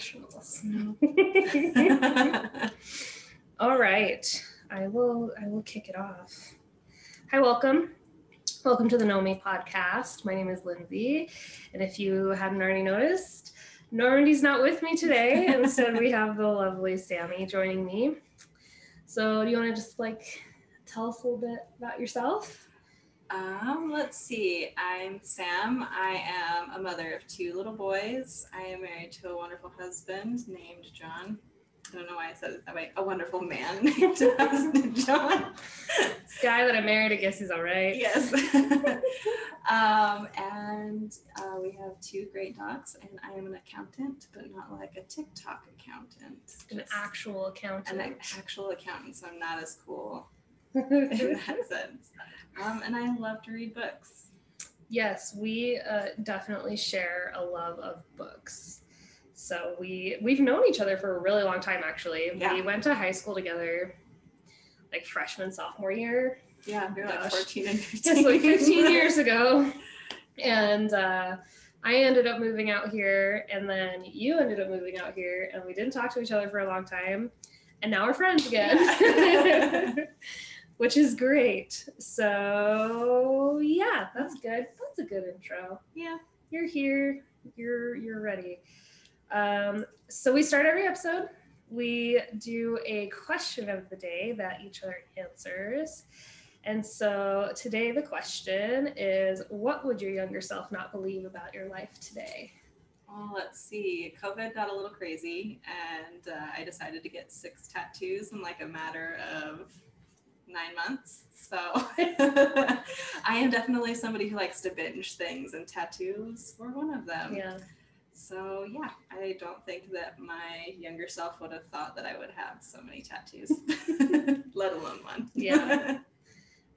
professionals. All right. I will I will kick it off. Hi, welcome. Welcome to the Know Me podcast. My name is Lindsay. And if you hadn't already noticed, Normandy's not with me today. Instead, we have the lovely Sammy joining me. So do you want to just like tell us a little bit about yourself? Um, let's see. I'm Sam. I am a mother of two little boys. I am married to a wonderful husband named John. I don't know why I said it that way. A wonderful man named John. This guy that I married, I guess he's all right. Yes. um, and uh, we have two great dogs, and I am an accountant, but not like a TikTok accountant. An actual accountant. an actual accountant, so I'm not as cool in that sense. Um, and I love to read books. yes, we uh, definitely share a love of books. So we we've known each other for a really long time. Actually, Yeah. we went to high school together, like freshman sophomore year. Yeah, you're like 14 and 15. Just like 15 years ago, and uh, I ended up moving out here, and then you ended up moving out here, and we didn't talk to each other for a long time, and now we're friends again. Which is great. So yeah, that's good. That's a good intro. Yeah. You're here. You're you're ready. Um, so we start every episode. We do a question of the day that each other answers. And so today the question is what would your younger self not believe about your life today? Well, let's see. COVID got a little crazy, and uh, I decided to get six tattoos in like a matter of nine months. So I am definitely somebody who likes to binge things, and tattoos were one of them. Yeah. So yeah, I don't think that my younger self would have thought that I would have so many tattoos, let alone one. Yeah.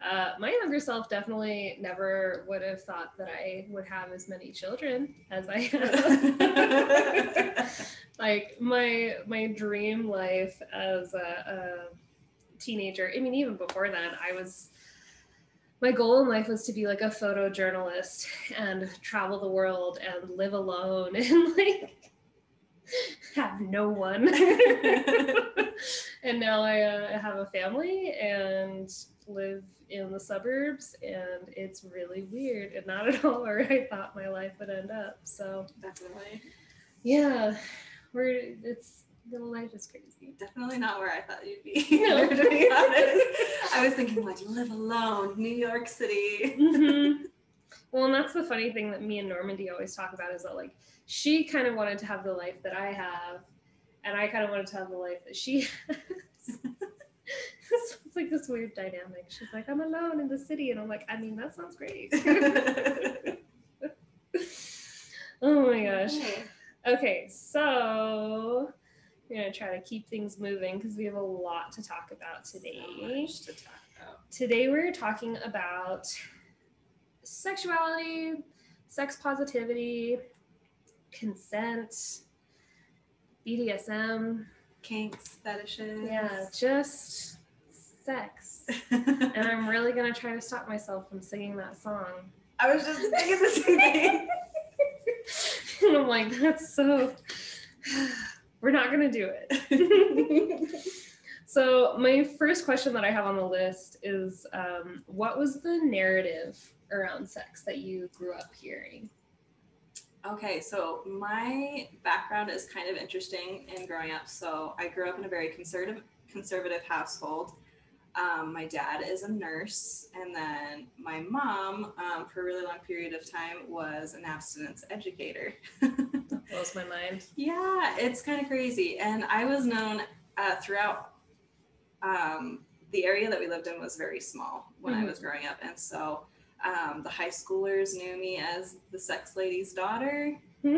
Uh, my younger self definitely never would have thought that I would have as many children as I have. like my my dream life as a, a teenager. I mean, even before then, I was. My goal in life was to be like a photojournalist and travel the world and live alone and like have no one. and now I uh, have a family and live in the suburbs, and it's really weird and not at all where I thought my life would end up. So definitely, yeah, we're it's the life is crazy. definitely not where I thought you'd be. No. to be honest, I was thinking like live alone, New York City. Mhm. Well, and that's the funny thing that me and Normandy always talk about is that like she kind of wanted to have the life that I have, and I kind of wanted to have the life that she has. it's like this weird dynamic. She's like, I'm alone in the city, and I'm like, I mean, that sounds great. oh my gosh. Okay, so we're gonna try to keep things moving because we have a lot to talk about today. So much to talk about. Today we're talking about sexuality, sex positivity, consent, BDSM. Kinks, fetishes. Yeah, just sex. And I'm really gonna try to stop myself from singing that song. I was just thinking the same thing. and I'm like, that's so. We're not gonna do it. so my first question that I have on the list is, um, what was the narrative around sex that you grew up hearing? Okay, so my background is kind of interesting in growing up. So I grew up in a very conservative conservative household. Um, my dad is a nurse, and then my mom, um, for a really long period of time, was an abstinence educator. Blows my mind. Yeah, it's kind of crazy. And I was known uh, throughout um, the area that we lived in was very small when I Mhm. was growing up. And so um, the high schoolers knew me as the sex lady's daughter.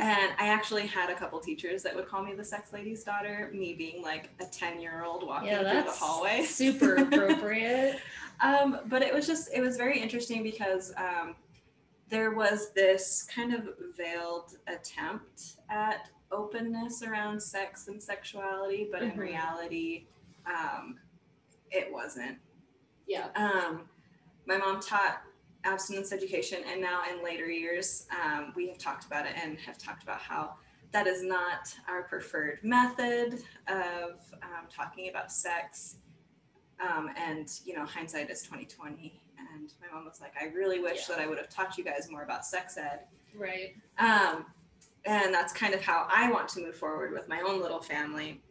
And I actually had a couple teachers that would call me the sex lady's daughter, me being like a 10 year old walking yeah, through the hallway. super appropriate. Um, but it was just, it was very interesting because um, there was this kind of veiled attempt at openness around sex and sexuality, but in Mhm. reality, um, it wasn't. Yeah. Um, my mom taught abstinence education, and now in later years, um, we have talked about it and have talked about how that is not our preferred method of um, talking about sex. Um, and you know, hindsight is twenty twenty. And my mom was like, "I really wish Yeah. that I would have taught you guys more about sex ed." Right. Um, and that's kind of how I want to move forward with my own little family.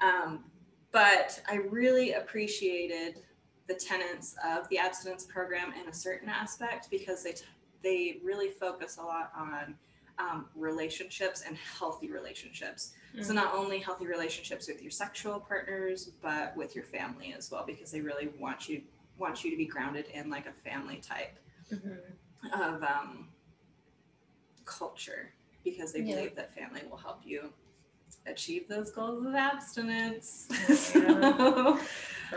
Um, but I really appreciated the tenets of the abstinence program in a certain aspect because they t- they really focus a lot on um, relationships and healthy relationships. So Mhm. not only healthy relationships with your sexual partners, but with your family as well, because they really want you want you to be grounded in like a family type Mhm. of um, culture because they Yeah. believe that family will help you achieve those goals of abstinence. Oh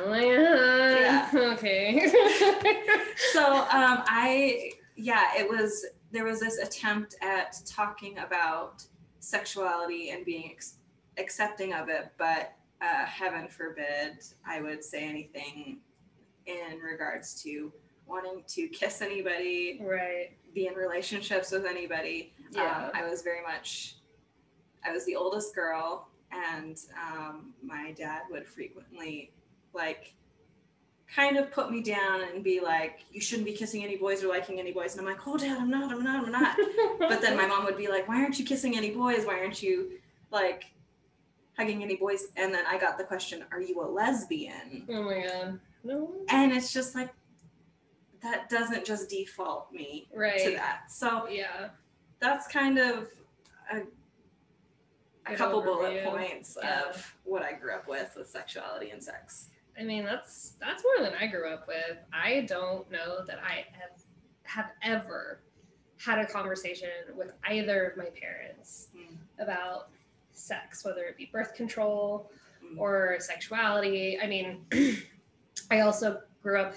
my god. Yeah. Okay. so um, I, yeah, it was, there was this attempt at talking about sexuality and being ex- accepting of it, but uh, heaven forbid I would say anything in regards to wanting to kiss anybody, right. be in relationships with anybody. Yeah. Um, I was very much, I was the oldest girl, and um, my dad would frequently like kind of put me down and be like, "You shouldn't be kissing any boys or liking any boys," and I'm like, "Oh, dad, I'm not, I'm not, I'm not." but then my mom would be like, "Why aren't you kissing any boys? Why aren't you like hugging any boys?" And then I got the question, "Are you a lesbian?" oh my god. No. And it's just like that doesn't just default me Right. to that. So Yeah. that's kind of a, a couple bullet points Yeah. of what I grew up with with sexuality and sex. I mean, that's that's more than I grew up with. I don't know that I have have ever had a conversation with either of my parents Mm. about sex, whether it be birth control Mm. or sexuality. I mean, I also grew up.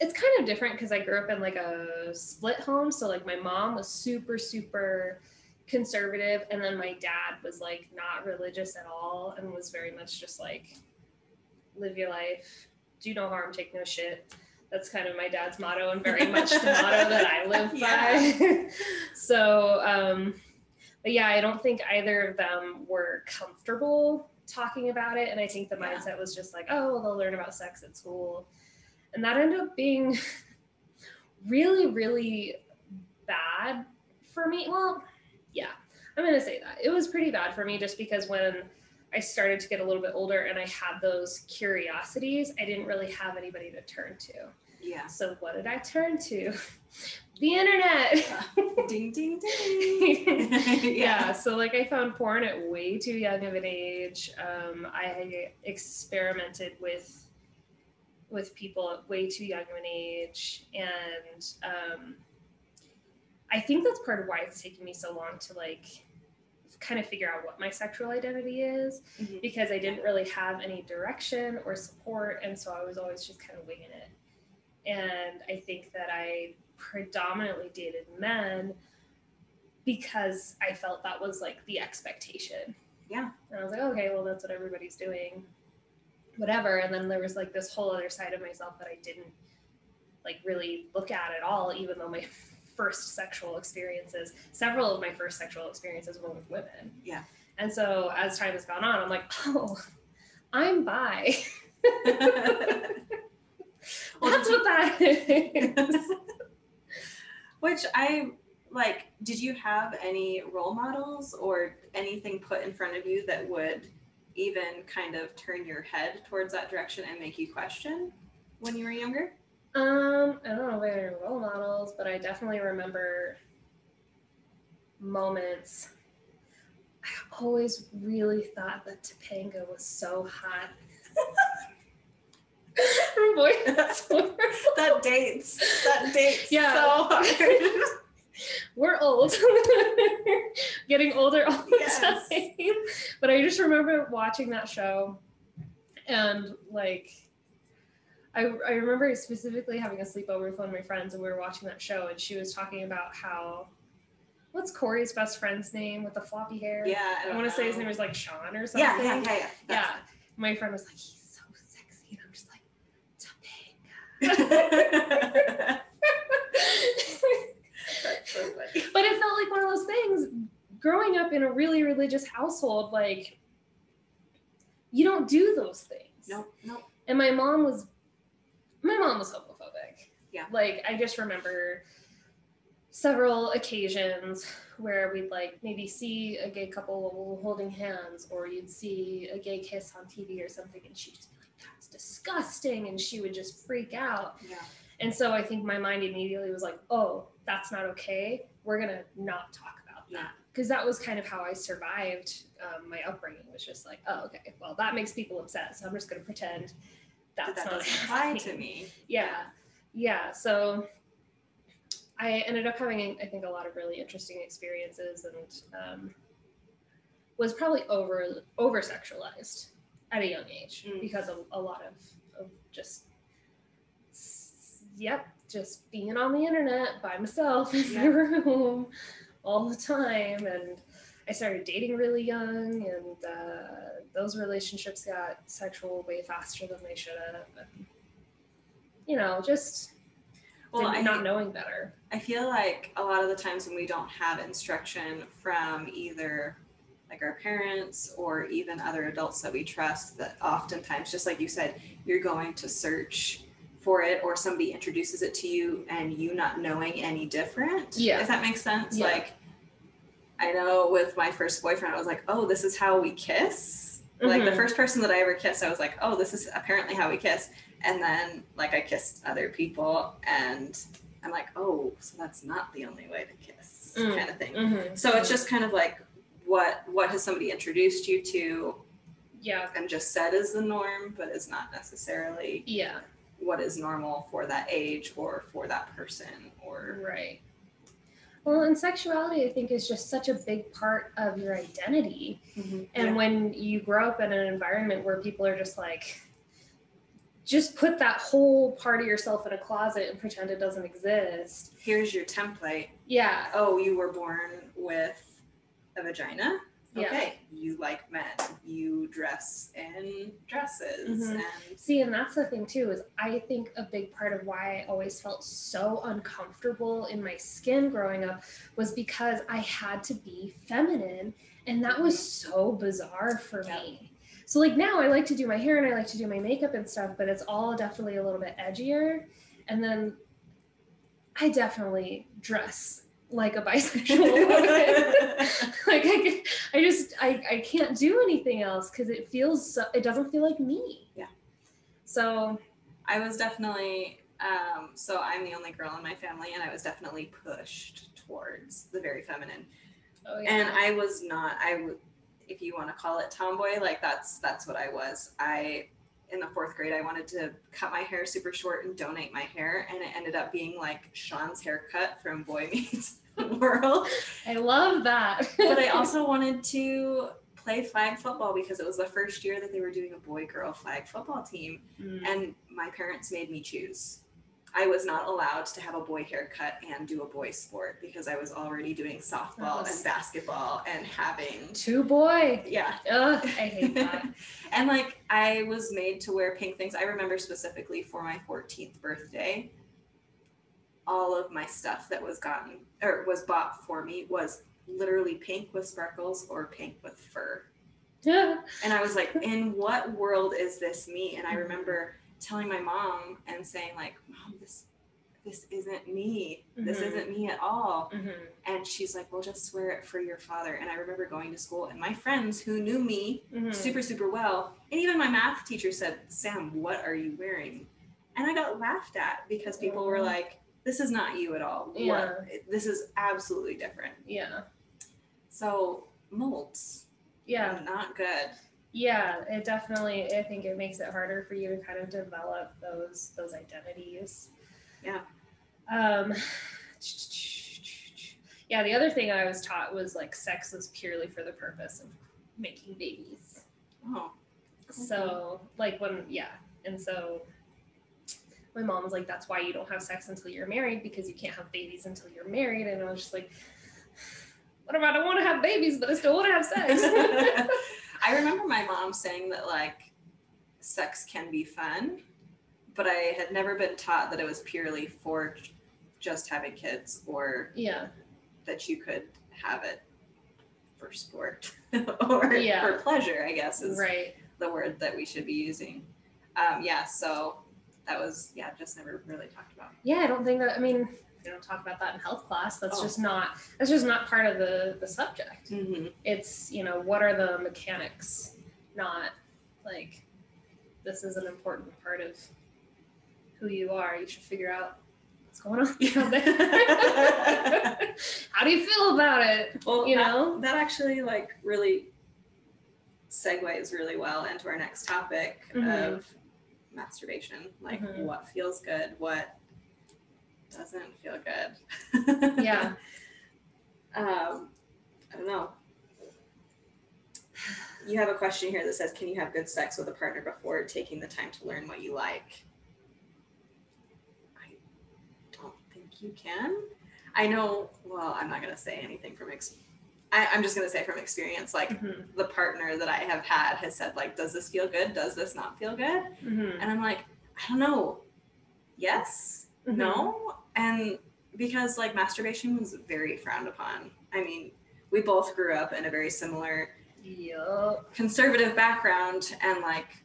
It's kind of different because I grew up in like a split home. So like my mom was super super conservative, and then my dad was like not religious at all, and was very much just like live your life, do no harm, take no shit. That's kind of my dad's motto, and very much the motto that I live by. so, um, but yeah, I don't think either of them were comfortable talking about it. And I think the Yeah. mindset was just like, oh, well, they'll learn about sex at school. And that ended up being really, really bad for me. Well, yeah, I'm going to say that. It was pretty bad for me just because when I started to get a little bit older and I had those curiosities, I didn't really have anybody to turn to. Yeah. So, what did I turn to? The internet. ding ding ding. yeah. so like I found porn at way too young of an age. Um, I experimented with with people at way too young of an age, and um, I think that's part of why it's taken me so long to like kind of figure out what my sexual identity is Mhm. because I didn't really have any direction or support, and so I was always just kind of winging it. And I think that I predominantly dated men because I felt that was like the expectation. Yeah. And I was like, okay, well, that's what everybody's doing, whatever. And then there was like this whole other side of myself that I didn't like really look at at all, even though my first sexual experiences, several of my first sexual experiences were with women. Yeah. And so as time has gone on, I'm like, oh, I'm bi. That's what that is. Which I like, did you have any role models or anything put in front of you that would even kind of turn your head towards that direction and make you question when you were younger? Um, I don't know if any role models, but I definitely remember moments. I always really thought that Topanga was so hot. Is. That dates. That dates Yeah. so hard. We're old. Getting older all the Yes. time. But I just remember watching that show and like I, I remember specifically having a sleepover with one of my friends and we were watching that show and she was talking about how what's Corey's best friend's name with the floppy hair? yeah. I want to say his name was like Shawn or something. Yeah, yeah, yeah, yeah. Yeah. My friend was like, he's so sexy. And I'm just like, Topanga. So but it felt like one of those things growing up in a really religious household like you don't do those things Nope, nope. and my mom was my mom was homophobic Yeah. like i just remember several occasions where we'd like maybe see a gay couple holding hands or you'd see a gay kiss on tv or something and she'd just be like that's disgusting and she would just freak out Yeah. and so I think my mind immediately was like, oh, that's not okay. We're going to not talk about that. Because that was kind of how I survived um, my upbringing, was just like, oh, okay, well, that makes people upset. So I'm just going to pretend that's that not doesn't apply to me. Yeah. Yeah. So I ended up having, I think, a lot of really interesting experiences and um, was probably over over sexualized at a young age Mm. because of a lot of, of just, yep, just being on the internet by myself in my room all the time. And I started dating really young, and uh, those relationships got sexual way faster than they should have. And, you know, just Well, I not knowing better. I feel like a lot of the times when we don't have instruction from either like our parents or even other adults that we trust, that oftentimes, just like you said, you're going to search for it or somebody introduces it to you and you not knowing any different. Yeah. If that makes sense. Yeah. Like I know with my first boyfriend, I was like, oh, this is how we kiss. Like the Mhm. first person that I ever kissed, I was like, oh, this is apparently how we kiss. And then like I kissed other people and I'm like, oh, so that's not the only way to kiss, Mm. kind of thing. Mhm. So it's just kind of like what what has somebody introduced you to yeah, and just said is the norm, but is not necessarily yeah, what is normal for that age or for that person or right. Well, and sexuality, I think, is just such a big part of your identity. Mm-hmm. And when you grow up in an environment where people are just like, just put that whole part of yourself in a closet and pretend it doesn't exist. here's your template. Yeah, Oh, you were born with a vagina. Yeah. Okay, you like men. You dress in dresses Mhm. and See, and that's the thing too, is I think a big part of why I always felt so uncomfortable in my skin growing up was because I had to be feminine. And that was so bizarre for Yeah. me. So like now I like to do my hair and I like to do my makeup and stuff, but it's all definitely a little bit edgier. And then I definitely dress like a bisexual woman. like I, I just I, I can't do anything else because it feels so it doesn't feel like me Yeah. so I was definitely um, so I'm the only girl in my family, and I was definitely pushed towards the very feminine. oh yeah. And I was not. I would, if you want to call it tomboy, like that's that's what I was. I in the fourth grade, I wanted to cut my hair super short and donate my hair, and it ended up being like Shawn's haircut from Boy Meets World. I love that but I also wanted to play flag football because it was the first year that they were doing a boy girl flag football team Mm. and my parents made me choose. I was not allowed to have a boy haircut and do a boy sport because I was already doing softball Gross. and basketball and having two boy yeah. Ugh, I hate that and like I was made to wear pink things. I remember specifically for my 14th birthday, all of my stuff that was gotten or was bought for me was literally pink with sparkles or pink with fur. yeah And I was like, in what world is this me? And I remember telling my mom and saying, like, Mom, this this isn't me. This Mhm. isn't me at all. Mhm. And she's like, Well, just wear it for your father. And I remember going to school and my friends who knew me Mhm. super, super well, and even my math teacher said, Sam, what are you wearing? And I got laughed at because people were like, This is not you at all. What? This is absolutely different. yeah So molds. yeah Not good. Yeah it definitely i think it makes it harder for you to kind of develop those those identities Yeah. um yeah the other thing i was taught was like sex was purely for the purpose of making babies Oh. so like when yeah and so my mom was like that's why you don't have sex until you're married because you can't have babies until you're married and i was just like what if i don't want to have babies but i still want to have sex I remember my mom saying that like sex can be fun, but I had never been taught that it was purely for just having kids or Yeah. that you could have it for sport or Yeah. for pleasure, I guess is Right. the word that we should be using. Um, yeah, so that was yeah, just never really talked about. Yeah, I don't think that. I mean, we don't talk about that in health class. That's Oh. just not. That's just not part of the the subject. Mm-hmm. It's you know what are the mechanics, not like this is an important part of who you are. You should figure out what's going on. How do you feel about it? Well, You that, know? that actually like really segues really well into our next topic Mhm. of masturbation. Like Mhm. what feels good, what doesn't feel good. Yeah. um, I don't know. You have a question here that says, "Can you have good sex with a partner before taking the time to learn what you like?" I don't think you can. I know. Well, I'm not gonna say anything from ex. I, I'm just gonna say from experience. Like Mhm. the partner that I have had has said, like, "Does this feel good? Does this not feel good?" Mhm. And I'm like, I don't know. Yes, Mhm. no, and because like masturbation was very frowned upon. I mean, we both grew up in a very similar Yup. conservative background, and like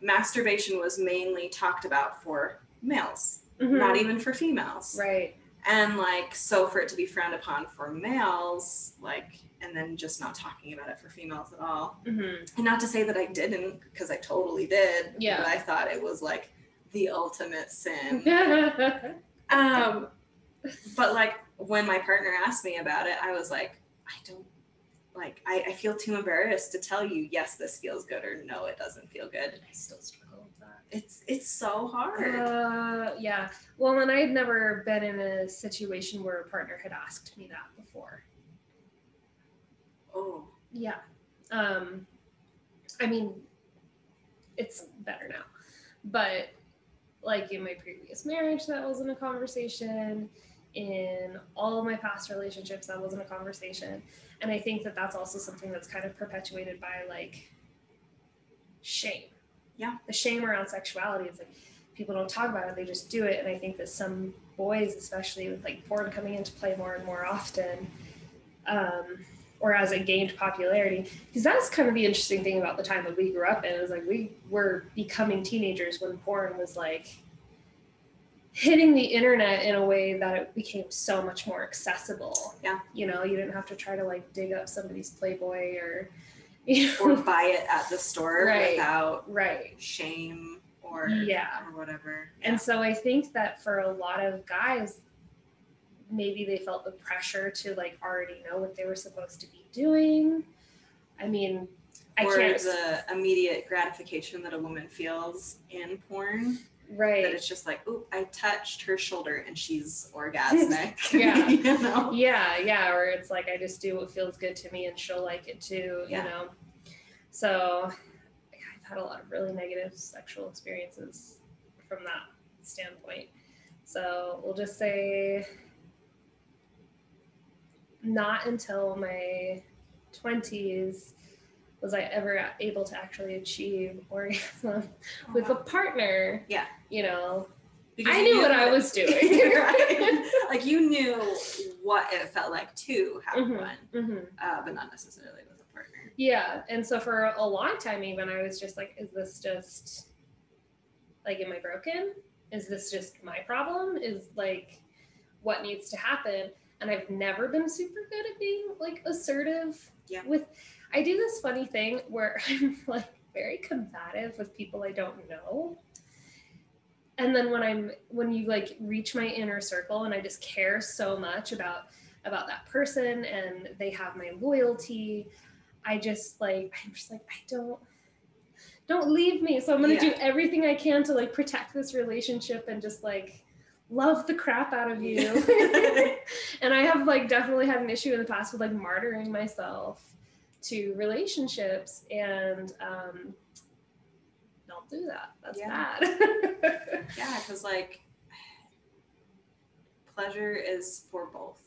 masturbation was mainly talked about for males, Mhm. not even for females. Right. And like, so for it to be frowned upon for males, like, and then just not talking about it for females at all. hmm And not to say that I didn't, because I totally did. Yeah. But I thought it was like the ultimate sin. Um, but like when my partner asked me about it, I was like, I don't like I, I feel too embarrassed to tell you yes this feels good or no it doesn't feel good I still struggle with that. it's it's so hard Uh, yeah. Well, and I had never been in a situation where a partner had asked me that before. oh Yeah. Um, I mean, it's better now, but like in my previous marriage, that wasn't a conversation. In all of my past relationships, that wasn't a conversation. And I think that that's also something that's kind of perpetuated by like shame. Yeah. The shame around sexuality. It's like people don't talk about it, they just do it. And I think that some boys, especially with like porn coming into play more and more often, um, or as it gained popularity, because that's kind of the interesting thing about the time that we grew up in is like we were becoming teenagers when porn was like hitting the internet in a way that it became so much more accessible. Yeah. You know, you didn't have to try to like dig up somebody's Playboy or, you know. or buy it at the store Right. without right. shame or Yeah. or whatever And so I think that for a lot of guys, maybe they felt the pressure to like already know what they were supposed to be doing. I mean, I or can't. the immediate gratification that a woman feels in porn Right. that it's just like oh i touched her shoulder and she's orgasmic Yeah. you know Yeah, yeah. Or it's like I just do what feels good to me and she'll like it too, Yeah. you know. So yeah, I've had a lot of really negative sexual experiences from that standpoint. So we'll just say not until my 20s was I ever able to actually achieve orgasm with a partner. Yeah. You know, Because I you knew what I was doing. right? Like you knew what it felt like to have Mhm. one, hmm uh, but not necessarily with a partner. Yeah. And so for a long time, even I was just like, is this just like, am I broken? Is this just my problem? Is like what needs to happen? And I've never been super good at being like assertive Yeah. with, I do this funny thing where I'm like very combative with people I don't know. And then when I'm, when you like reach my inner circle and I just care so much about, about that person and they have my loyalty, I just like I'm just like I don't don't leave me. So I'm gonna do everything I can to like protect this relationship and just like love the crap out of you. and I have like definitely had an issue in the past with like martyring myself to relationships and um don't do that. That's Yeah. bad. yeah, because like pleasure is for both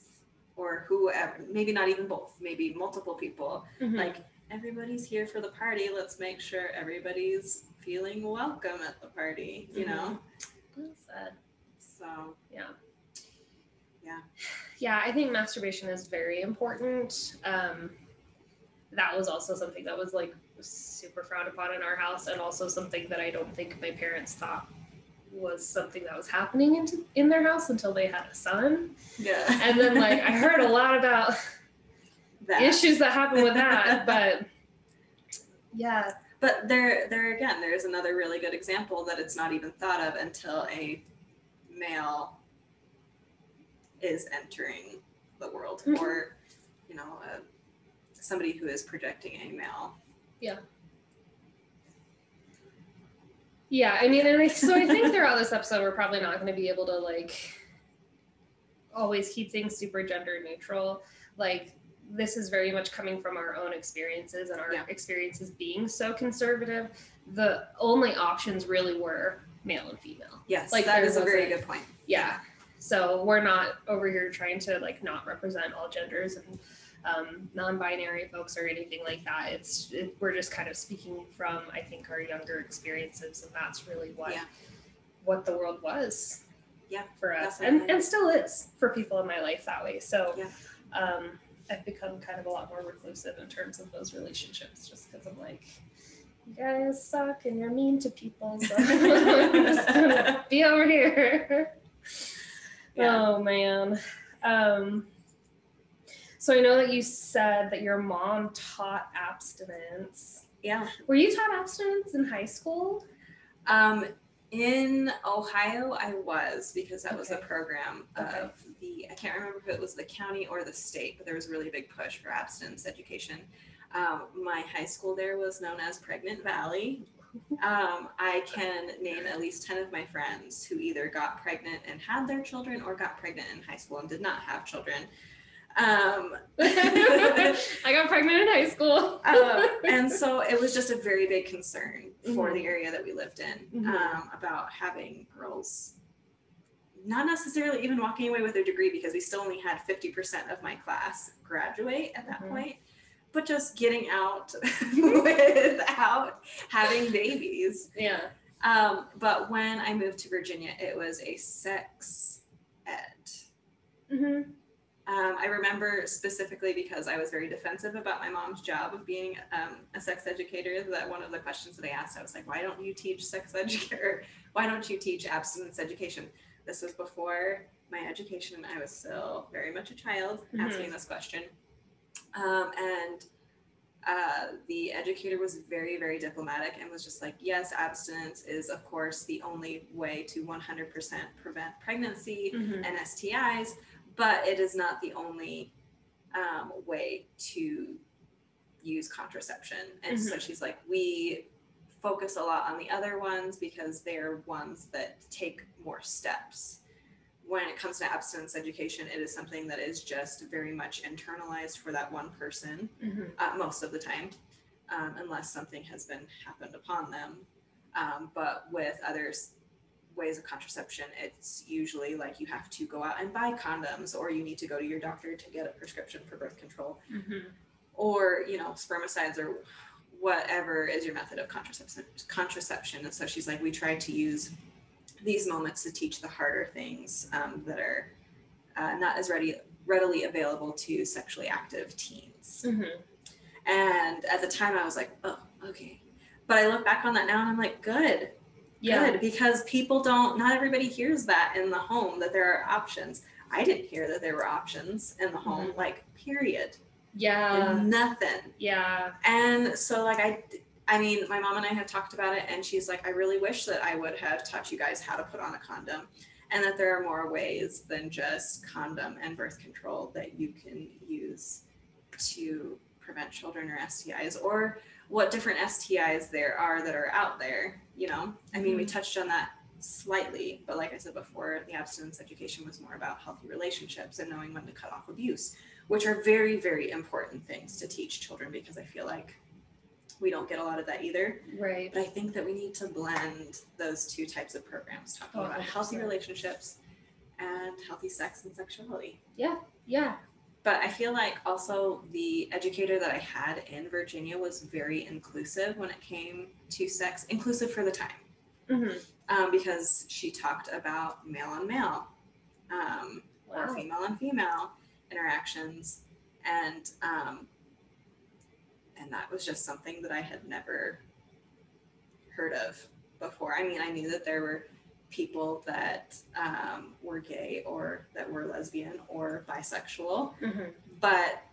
or whoever. Maybe not even both. Maybe multiple people. Mhm. Like everybody's here for the party. Let's make sure everybody's feeling welcome at the party. You know. Well said. So Yeah. Yeah. Yeah, I think masturbation is very important. Um, that was also something that was like super frowned upon in our house, and also something that I don't think my parents thought was something that was happening in, in their house until they had a son. Yeah. And then, like, I heard a lot about that. issues that happen with that, but yeah, But there, there again, there's another really good example that it's not even thought of until a male is entering the world, Mhm. or you know, uh, somebody who is projecting a male. Yeah yeah, I mean, and I, so I think throughout this episode, we're probably not going to be able to like always keep things super gender neutral. Like, this is very much coming from our own experiences and our Yeah. experiences being so conservative. The only options really were male and female. Yes, Like, that is a very good point. Yeah. So we're not over here trying to like not represent all genders and um, non-binary folks or anything like that. It's it, we're just kind of speaking from I think our younger experiences, and that's really what Yeah. what the world was. Yeah, For us, and and still is for people in my life that way. So. Yeah. Um, I've become kind of a lot more reclusive in terms of those relationships, just because I'm like, you guys suck and you're mean to people, so I'm just gonna be over here. Yeah. Oh man. Um, so I know that you said that your mom taught abstinence. Yeah. Were you taught abstinence in high school? Um, in Ohio, I was because that was a Okay. program Okay. of the, I can't remember if it was the county or the state, but there was a really big push for abstinence education. Um, my high school there was known as Pregnant Valley. Um, I can name at least 10 of my friends who either got pregnant and had their children or got pregnant in high school and did not have children. Um, I got pregnant in high school. um, and so it was just a very big concern for Mhm. the area that we lived in Mhm. um, about having girls not necessarily even walking away with their degree because we still only had 50% of my class graduate at that Mhm. point but just getting out without having babies yeah. um, but when i moved to virginia it was a sex ed Mm-hmm. um, I remember specifically because I was very defensive about my mom's job of being um, a sex educator. That one of the questions that I asked, I was like, "Why don't you teach sex education? Why don't you teach abstinence education?" This was before my education. I was still very much a child Mhm. asking this question, um, and uh, the educator was very, very diplomatic and was just like, "Yes, abstinence is, of course, the only way to 100% prevent pregnancy." hmm and STIs, but it is not the only um, way to use contraception. And so she's like, we focus a lot on the other ones because they're ones that take more steps. When it comes to abstinence education, it is something that is just very much internalized for that one person hmm uh, most of the time, um, unless something has been happened upon them. Um, but with others ways of contraception, it's usually like you have to go out and buy condoms, or you need to go to your doctor to get a prescription for birth control, hmm or you know spermicides or whatever is your method of contraception. Contraception, and so she's like, we try to use these moments to teach the harder things um, that are uh, not as ready readily available to sexually active teens. hmm And at the time, I was like, oh, okay. But I look back on that now and I'm like, good, Yeah. good, because people don't, not everybody hears that in the home that there are options. I didn't hear that there were options in the home, like, period. Yeah. Nothing. Yeah. And so, like, I, I mean, my mom and I have talked about it, and she's like, I really wish that I would have taught you guys how to put on a condom, and that there are more ways than just condom and birth control that you can use to prevent children or STIs, or what different STIs there are that are out there. You know, I mean, we mm-hmm. touched on that slightly, but like I said before, the abstinence education was more about healthy relationships and knowing when to cut off abuse, which are very, very important things to teach children because I feel like we don't get a lot of that either. Right. But I think that we need to blend those two types of programs, talking Oh, about healthy 100%. relationships and healthy sex and sexuality. Yeah. Yeah. But I feel like also the educator that I had in Virginia was very inclusive when it came to sex, inclusive for the time, hmm um, because she talked about male on male. Um, or female on female interactions and um and that was just something that I had never heard of before. I mean, I knew that there were people that um, were gay or that were lesbian or bisexual, Mhm. but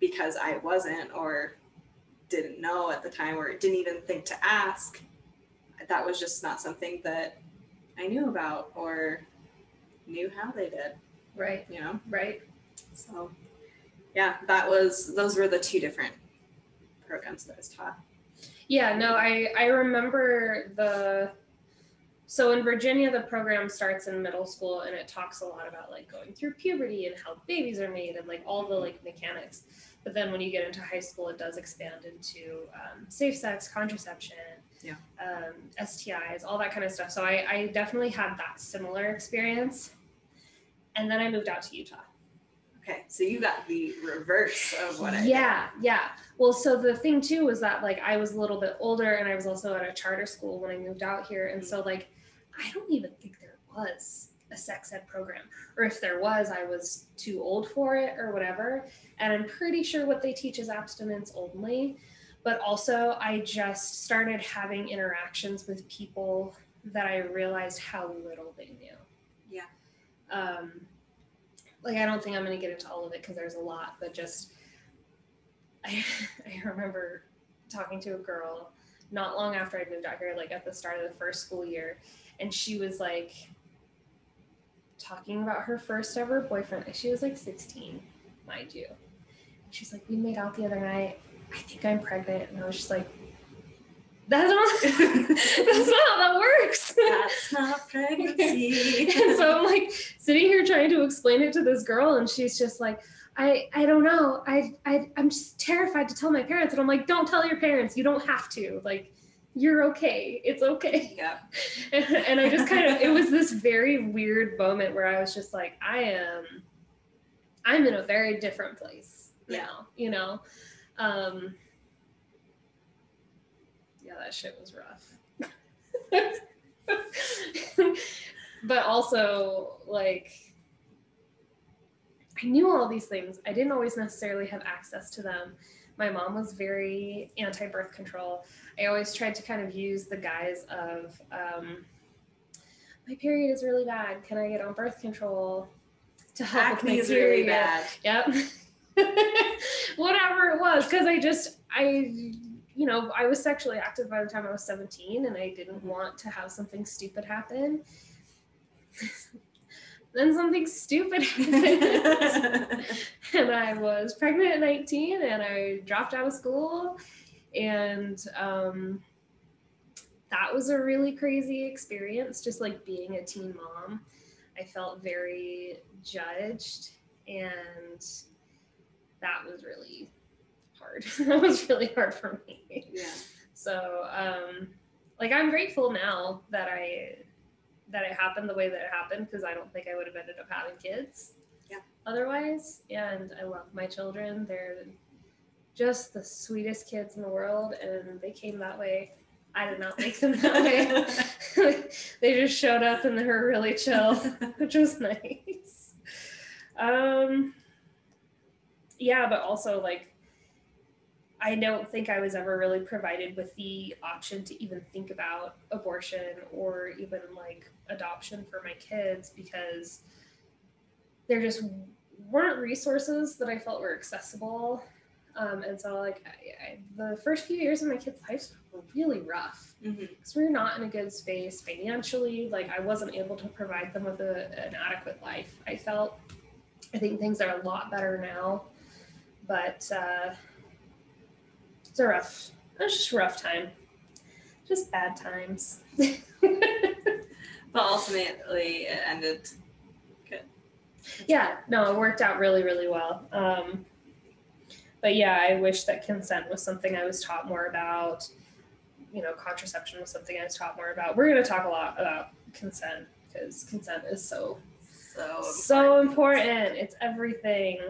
because I wasn't or didn't know at the time or didn't even think to ask, that was just not something that I knew about or knew how they did, Right, you know? right. So, yeah, that was, those were the two different programs that I was taught. Yeah, no, I I remember the so in Virginia the program starts in middle school and it talks a lot about like going through puberty and how babies are made and like all the like mechanics. But then when you get into high school, it does expand into um, safe sex, contraception, Yeah. um, STIs, all that kind of stuff. So I, I definitely had that similar experience. And then I moved out to Utah. Okay, so you got the reverse of what I did. yeah yeah. Well so the thing too was that like i was a little bit older and i was also at a charter school when i moved out here. And so like i don't even think there was a sex ed program. Or if there was i was too old for it or whatever. And i'm pretty sure what they teach is abstinence only. But also i just started having interactions with people that i realized how little they knew. Yeah. um like i don't think i'm going to get into all of it because there's a lot but just I, I remember talking to a girl not long after I moved out here, like at the start of the first school year, and she was like talking about her first ever boyfriend. She was like 16, mind you. She's like, We made out the other night. I think I'm pregnant. And I was just like, That's not, that's not how that works. That's not pregnancy. and so I'm like sitting here trying to explain it to this girl, and she's just like, I I don't know. I I I'm just terrified to tell my parents, and I'm like, don't tell your parents. You don't have to. Like, you're okay. It's okay. yeah. And, and I just kind of it was this very weird moment where I was just like, I am, I'm in a very different place Yeah. now. You know, um, yeah, that shit was rough. but also like I knew all these things. I didn't always necessarily have access to them. My mom was very anti birth control. I always tried to kind of use the guise of um, my period is really bad. Can I get on birth control to help with Acne my is really bad. Yep. Whatever it was, because I just I you know I was sexually active by the time I was 17, and I didn't want to have something stupid happen. then something stupid happened, and I was pregnant at 19, and I dropped out of school, and um, that was a really crazy experience. Just like being a teen mom, I felt very judged and that was really hard. that was really hard for me. yeah. So, um, like I'm grateful now that I that it happened the way that it happened because I don't think I would have ended up having kids. Yeah. Otherwise, and I love my children. They're just the sweetest kids in the world, and they came that way. I did not make them that way. they just showed up and they were really chill, which was nice. Um, yeah, but also like I don't think I was ever really provided with the option to even think about abortion or even like adoption for my kids because there just weren't resources that I felt were accessible. Um, and so, like, I, I, the first few years of my kids' lives were really rough because we were not in a good space financially. Like, I wasn't able to provide them with a, an adequate life. I felt. I think things are a lot better now, but uh, it's a rough. It was just a rough time. Just bad times. But ultimately, it ended good. yeah, no, it worked out really, really well. Um, but yeah, I wish that consent was something I was taught more about. You know, contraception was something I was taught more about. We're going to talk a lot about consent because consent is so So, so important. It's everything.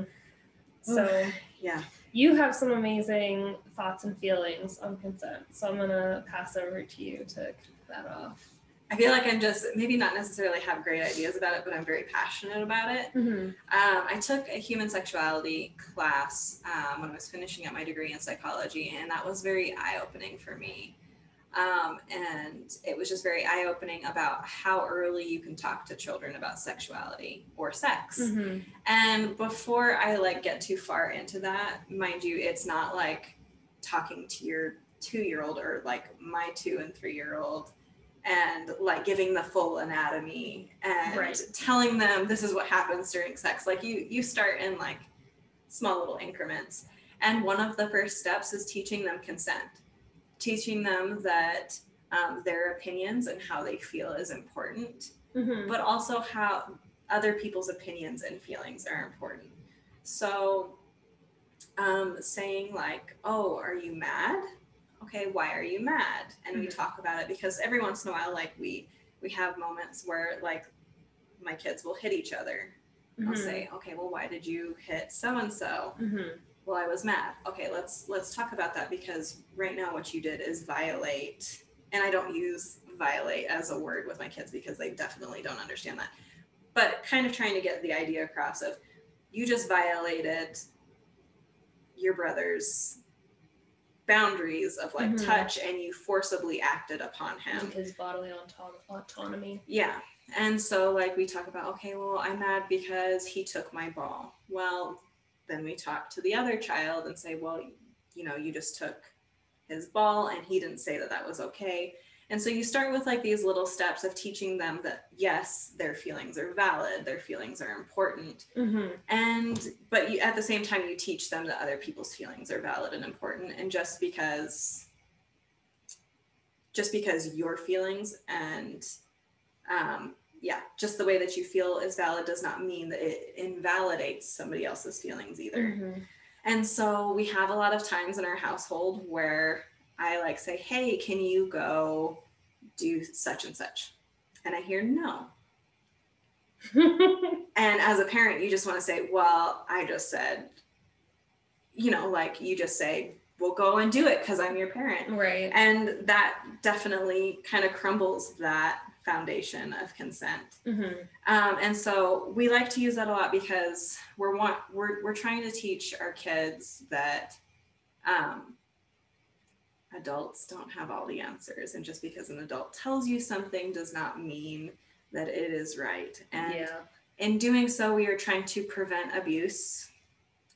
So yeah. You have some amazing thoughts and feelings on consent. So I'm gonna pass over to you to kick that off. I feel like I'm just maybe not necessarily have great ideas about it, but I'm very passionate about it. Mm-hmm. Um, I took a human sexuality class um, when I was finishing up my degree in psychology, and that was very eye opening for me. Um, and it was just very eye opening about how early you can talk to children about sexuality or sex. Mm-hmm. And before I like get too far into that, mind you, it's not like talking to your two year old or like my two and three year old and like giving the full anatomy and Right. telling them this is what happens during sex. Like you you start in like small little increments. And one of the first steps is teaching them consent, teaching them that um, their opinions and how they feel is important Mm-hmm. but also how other people's opinions and feelings are important. So, um, saying like, "Oh, are you mad? Okay, why are you mad?" And we Mhm. talk about it because every once in a while, like we we have moments where like my kids will hit each other. I'll say, "Okay, well, why did you hit so and so?" Mm-hmm. Well, I was mad. Okay, let's let's talk about that because right now what you did is violate, and I don't use violate as a word with my kids because they definitely don't understand that. But kind of trying to get the idea across of you just violated your brother's boundaries of like Mhm. touch and you forcibly acted upon him. His bodily auto- autonomy. Yeah. And so, like, we talk about, okay, well, I'm mad because he took my ball. Well, then we talk to the other child and say, well, you know, you just took his ball and he didn't say that that was okay. And so you start with like these little steps of teaching them that, yes, their feelings are valid, their feelings are important. Mm-hmm. And, but you, at the same time, you teach them that other people's feelings are valid and important. And just because, just because your feelings and, um, yeah, just the way that you feel is valid does not mean that it invalidates somebody else's feelings either. Mm-hmm. And so we have a lot of times in our household where I like say, hey, can you go do such and such? And I hear no. And as a parent, you just want to say, well, I just said, you know, like you just say, we'll go and do it because I'm your parent. right. And that definitely kind of crumbles that foundation of consent. Mm-hmm. Um, and so we like to use that a lot because we're want we're we're trying to teach our kids that um, adults don't have all the answers, and just because an adult tells you something does not mean that it is right. And yeah. in doing so, we are trying to prevent abuse.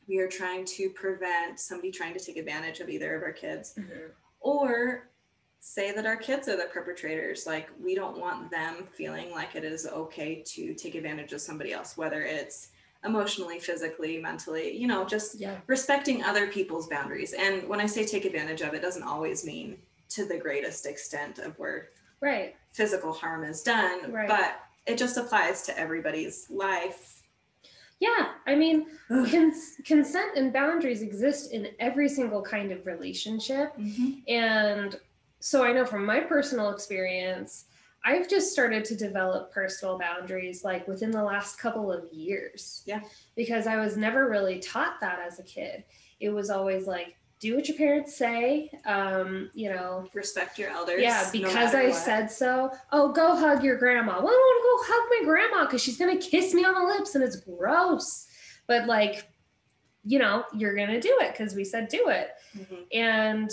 We are trying to prevent somebody trying to take advantage of either of our kids Mm-hmm. or say that our kids are the perpetrators. Like, we don't want them feeling like it is okay to take advantage of somebody else, whether it's emotionally, physically, mentally, you know, just Yeah. respecting other people's boundaries. And when I say take advantage of, it doesn't always mean to the greatest extent of where Right. physical harm is done, Right. but it just applies to everybody's life. Yeah. I mean, cons- consent and boundaries exist in every single kind of relationship. Mm-hmm. And so I know from my personal experience, I've just started to develop personal boundaries like within the last couple of years. Yeah. Because I was never really taught that as a kid. It was always like, do what your parents say. Um, you know, Respect your elders. yeah, because matter I what. said so. Oh, go hug your grandma. Well, I don't want to go hug my grandma because she's gonna kiss me on the lips and it's gross. But like, you know, you're gonna do it because we said do it. Mhm. And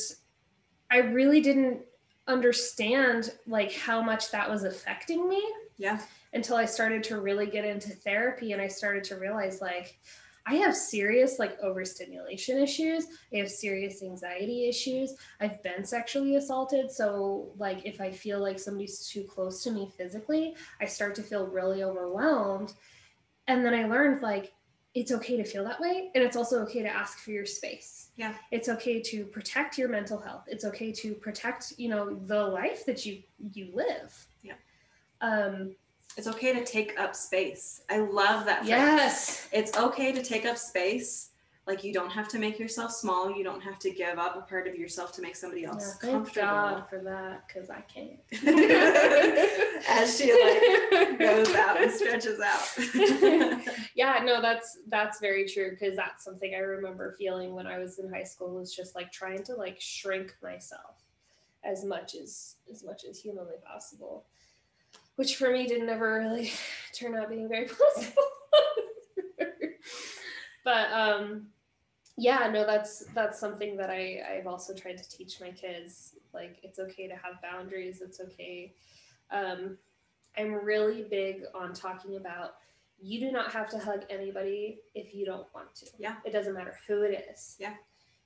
I really didn't understand like how much that was affecting me Yeah. until I started to really get into therapy and I started to realize like I have serious like overstimulation issues. I have serious anxiety issues. I've been sexually assaulted. So like if I feel like somebody's too close to me physically, I start to feel really overwhelmed. And then I learned like it's okay to feel that way and it's also okay to ask for your space. Yeah. It's okay to protect your mental health. It's okay to protect, you know, the life that you you live. Yeah. Um It's okay to take up space. I love that. phrase. yes. It's okay to take up space. Like you don't have to make yourself small. You don't have to give up a part of yourself to make somebody Yeah, else thank comfortable. God for that because I can't. As she like goes out and stretches out. yeah, no, that's that's very true because that's something I remember feeling when I was in high school was just like trying to like shrink myself as much as as much as humanly possible. which for me didn't ever really turn out being very possible. but um, yeah, no, that's that's something that I I've also tried to teach my kids. Like it's okay to have boundaries. It's okay. Um, I'm really big on talking about you do not have to hug anybody if you don't want to. Yeah. It doesn't matter who it is. Yeah.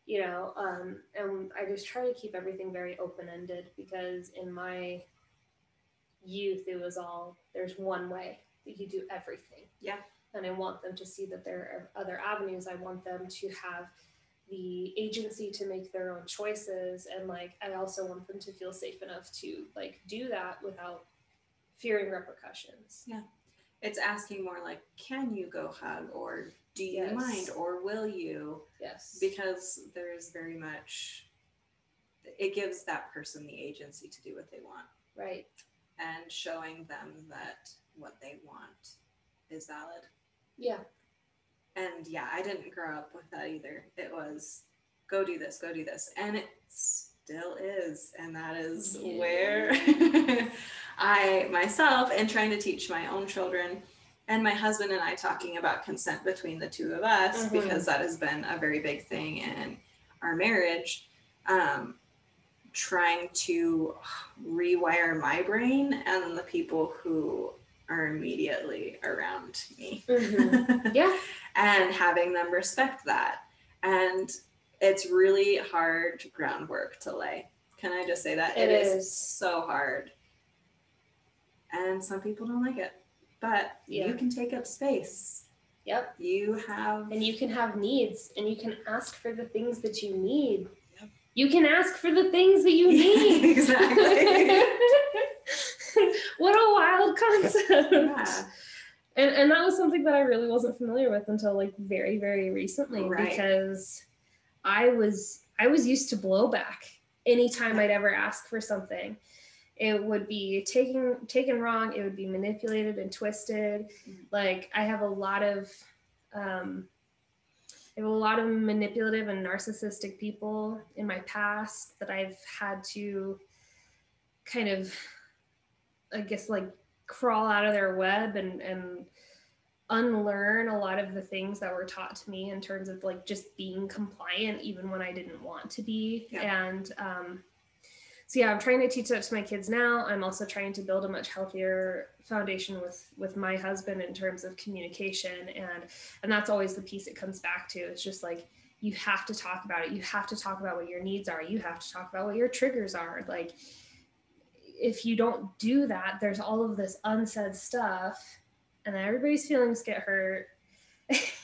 You know, um, and I just try to keep everything very open ended because in my youth, it was all there's one way that you do everything. Yeah. And I want them to see that there are other avenues. I want them to have the agency to make their own choices. And like, I also want them to feel safe enough to like do that without fearing repercussions. Yeah. It's asking more like, can you go hug or do you Yes. mind or will you? Yes. Because there's very much, it gives that person the agency to do what they want right. and showing them that what they want is valid. Yeah. And yeah, I didn't grow up with that either. It was go do this, go do this. And it still is. And that is Yeah. where I myself and trying to teach my own children and my husband and I talking about consent between the two of us Mhm. because that has been a very big thing in our marriage. Um, trying to rewire my brain and the people who are immediately around me Mhm. Yeah. and having them respect that. And it's really hard groundwork to lay. Can I just say that? It it is. is. so hard. And some people don't like it, but Yeah. you can take up space. Yep. You have, And you can have needs and you can ask for the things that you need. Yep. You can ask for the things that you need. exactly. what a wild concept. yeah. And and that was something that I really wasn't familiar with until like very, very recently Right. because I was I was used to blowback anytime I'd ever ask for something. It would be taken taken wrong, it would be manipulated and twisted. Mhm. Like I have a lot of um I have a lot of manipulative and narcissistic people in my past that I've had to kind of I guess like crawl out of their web and and unlearn a lot of the things that were taught to me in terms of like just being compliant even when I didn't want to be. Yeah. and um so yeah I'm trying to teach that to my kids now. I'm also trying to build a much healthier foundation with with my husband in terms of communication. And and that's always the piece it comes back to. It's just like you have to talk about it. You have to talk about what your needs are. You have to talk about what your triggers are. Like if you don't do that there's all of this unsaid stuff and then everybody's feelings get hurt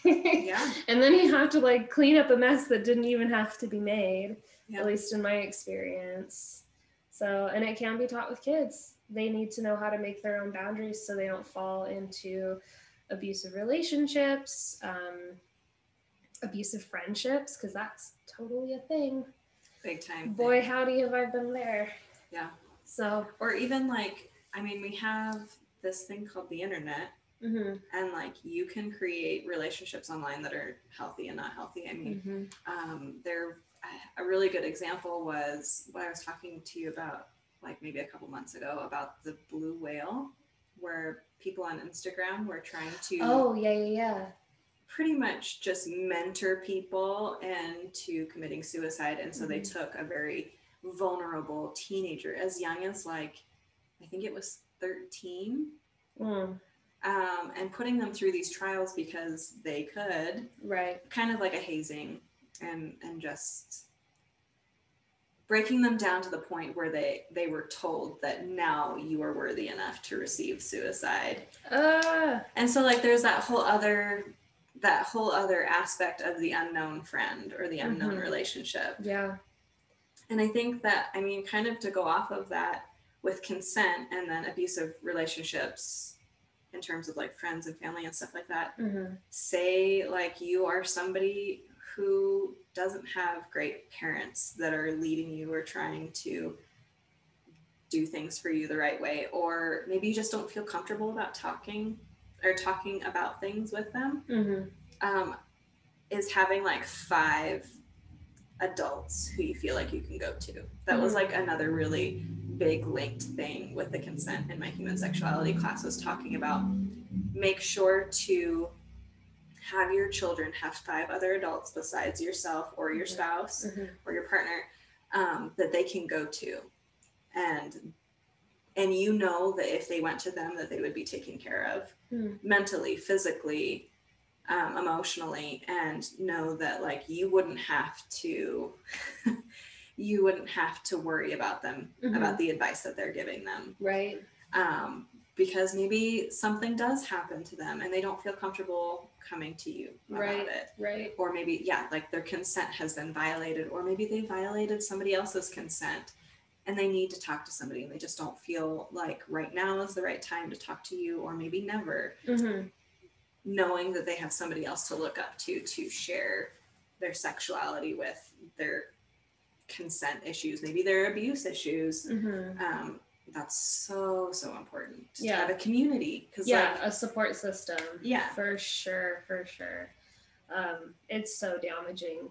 Yeah. and then you have to like clean up a mess that didn't even have to be made Yeah. at least in my experience so and it can be taught with kids they need to know how to make their own boundaries so they don't fall into abusive relationships um, abusive friendships because that's totally a thing Big time. boy howdy have i been there Yeah. So Or even like, I mean, we have this thing called the internet, mhm, and like you can create relationships online that are healthy and not healthy. I mean, mhm. um, there a really good example was what I was talking to you about like maybe a couple months ago about the blue whale where people on Instagram were trying to oh yeah yeah yeah pretty much just mentor people into committing suicide and so they Mhm. took a very vulnerable teenager as young as like I think it was 13 Mm, um, and putting them through these trials because they could. Right. Kind of like a hazing and and just breaking them down to the point where they they were told that now you are worthy enough to receive suicide. Uh and so like there's that whole other that whole other aspect of the unknown friend or the unknown Mhm. relationship. Yeah and i think that i mean kind of to go off of that with consent and then abusive relationships in terms of like friends and family and stuff like that mhm, say like you are somebody who doesn't have great parents that are leading you or trying to do things for you the right way or maybe you just don't feel comfortable about talking or talking about things with them mhm. um, is having like five adults who you feel like you can go to that was Mhm. like another really big linked thing with the consent in my human sexuality class was talking about make sure to have your children have five other adults besides yourself or your Mhm. spouse Mhm. or your partner um, that they can go to and and you know that if they went to them that they would be taken care of Hmm. mentally physically um, emotionally and know that like you wouldn't have to you wouldn't have to worry about them Mhm. about the advice that they're giving them Right. um, because maybe something does happen to them and they don't feel comfortable coming to you about Right. it Right. or maybe yeah like their consent has been violated or maybe they violated somebody else's consent and they need to talk to somebody and they just don't feel like right now is the right time to talk to you or maybe never hmm knowing that they have somebody else to look up to to share their sexuality with their consent issues maybe their abuse issues hmm um, that's so so important Yeah. to have a community because Yeah, like a support system. Yeah. For sure, for sure. Um, it's so damaging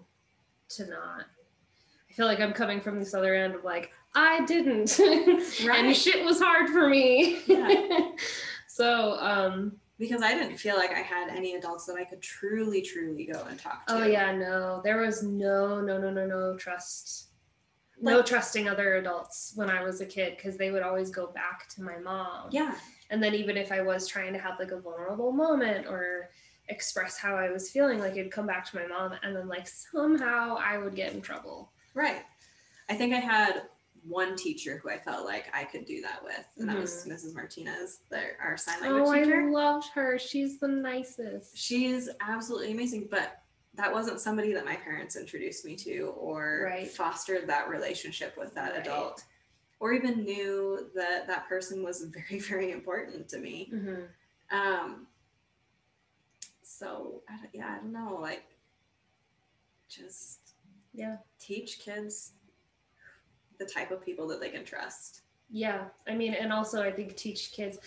to not. I feel like I'm coming from this other end of like, I didn't. and shit was hard for me. Yeah. so, um, because i didn't feel like i had any adults that i could truly truly go and talk to oh yeah, no. There was no, no, no, no, no trust. no trusting other adults when I was a kid because they would always go back to my mom. yeah And then even if I was trying to have like a vulnerable moment or express how I was feeling, like it'd come back to my mom and then like somehow I would get in trouble. right i think i had one teacher who i felt like i could do that with and that was mrs martinez the, our sign language Mm-hmm. Oh, teacher I loved her. She's the nicest. she's absolutely amazing but that wasn't somebody that my parents introduced me to or Right. fostered that relationship with that Right. adult or even knew that that person was very very important to me hmm um so I yeah i don't know like just Yeah. teach kids the type of people that they can trust Yeah. I mean, and also I think teach kids,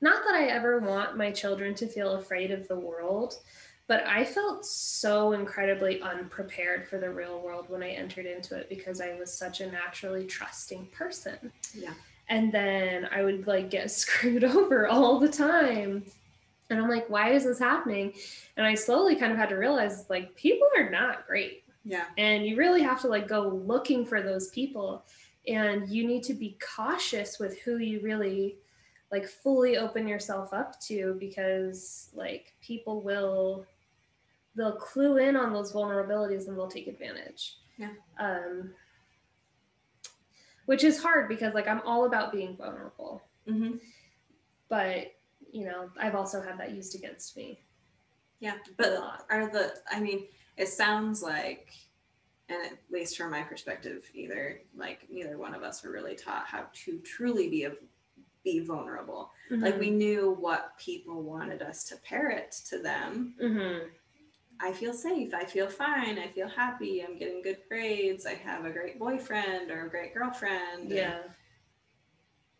not that I ever want my children to feel afraid of the world, but I felt so incredibly unprepared for the real world when I entered into it because I was such a naturally trusting person. yeah and then I would like get screwed over all the time. And I'm like, why is this happening? And I slowly kind of had to realize like people are not great. Yeah And you really have to like go looking for those people. And you need to be cautious with who you really like fully open yourself up to because like people will they'll clue in on those vulnerabilities and they'll take advantage. Yeah. Um which is hard because like I'm all about being vulnerable, hmm but you know, I've also had that used against me. yeah but are the i mean it sounds like and at least from my perspective either like neither one of us were really taught how to truly be a, be vulnerable like Mm-hmm. we knew what people wanted us to parrot to them hmm I feel safe. I feel fine. I feel happy. I'm getting good grades. I have a great boyfriend or a great girlfriend. and Yeah.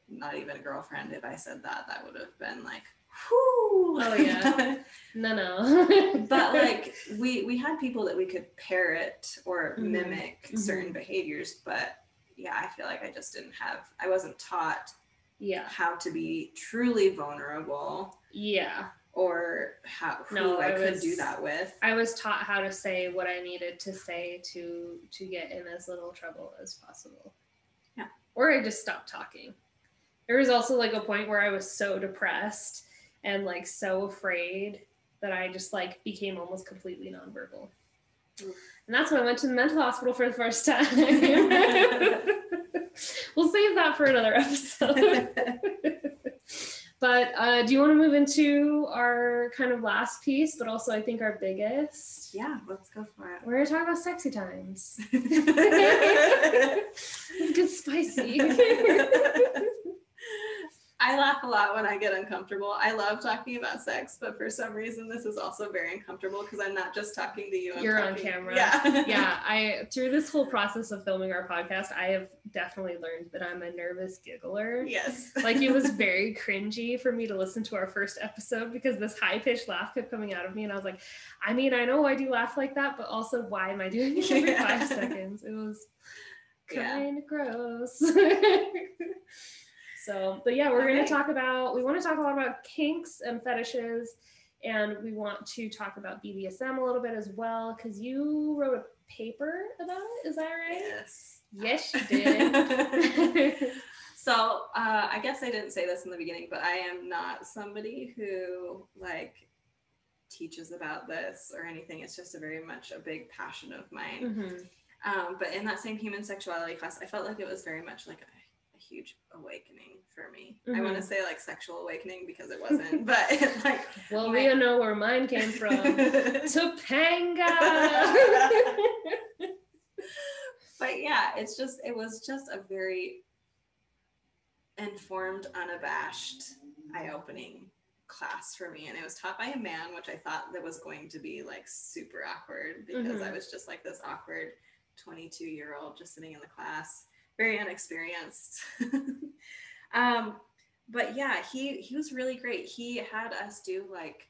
Not even a girlfriend. If I said that, that would have been like, whoo. Oh, yeah. No, no. but like we we had people that we could parrot or Mhm. mimic Mhm. certain behaviors, but yeah, I feel like I just didn't have. I wasn't taught yeah. how to be truly vulnerable Yeah. or how who No, I, I could do that with. I was taught how to say what I needed to say to to get in as little trouble as possible. Yeah. Or I just stopped talking. There was also like a point where I was so depressed and like so afraid that I just like became almost completely nonverbal. And that's when I went to the mental hospital for the first time. we'll save that for another episode. but uh, do you want to move into our kind of last piece, but also I think our biggest? yeah, let's go for it. We're gonna talk about sexy times. Get spicy. I laugh a lot when I get uncomfortable. I love talking about sex, but for some reason, this is also very uncomfortable because I'm not just talking to you. I'm You're on camera. Yeah. yeah, I through this whole process of filming our podcast, I have definitely learned that I'm a nervous giggler. yes. Like it was very cringy for me to listen to our first episode because this high pitched laugh kept coming out of me, and I was like, I mean, I know I do laugh like that, but also why am I doing it every Yeah. five seconds? It was Yeah. kind of gross. So, but yeah, we're going to talk about, we want to talk a lot about kinks and fetishes. And we want to talk about BDSM a little bit as well, because you wrote a paper about it. Is that right? Yes. Yes, you did. so uh, I guess I didn't say this in the beginning, but I am not somebody who like teaches about this or anything. It's just a very much a big passion of mine. Mhm. Um, but in that same human sexuality class, I felt like it was very much like huge awakening for me. I want to say like sexual awakening because it wasn't, but like Well, My- we all know where mine came from. Topanga. but yeah, it's just it was just a very informed, unabashed, eye-opening class for me. And it was taught by a man, which I thought that was going to be like super awkward because I Mhm. was just like this awkward 22 year old just sitting in the class, very unexperienced. um, but yeah, he he was really great. He had us do like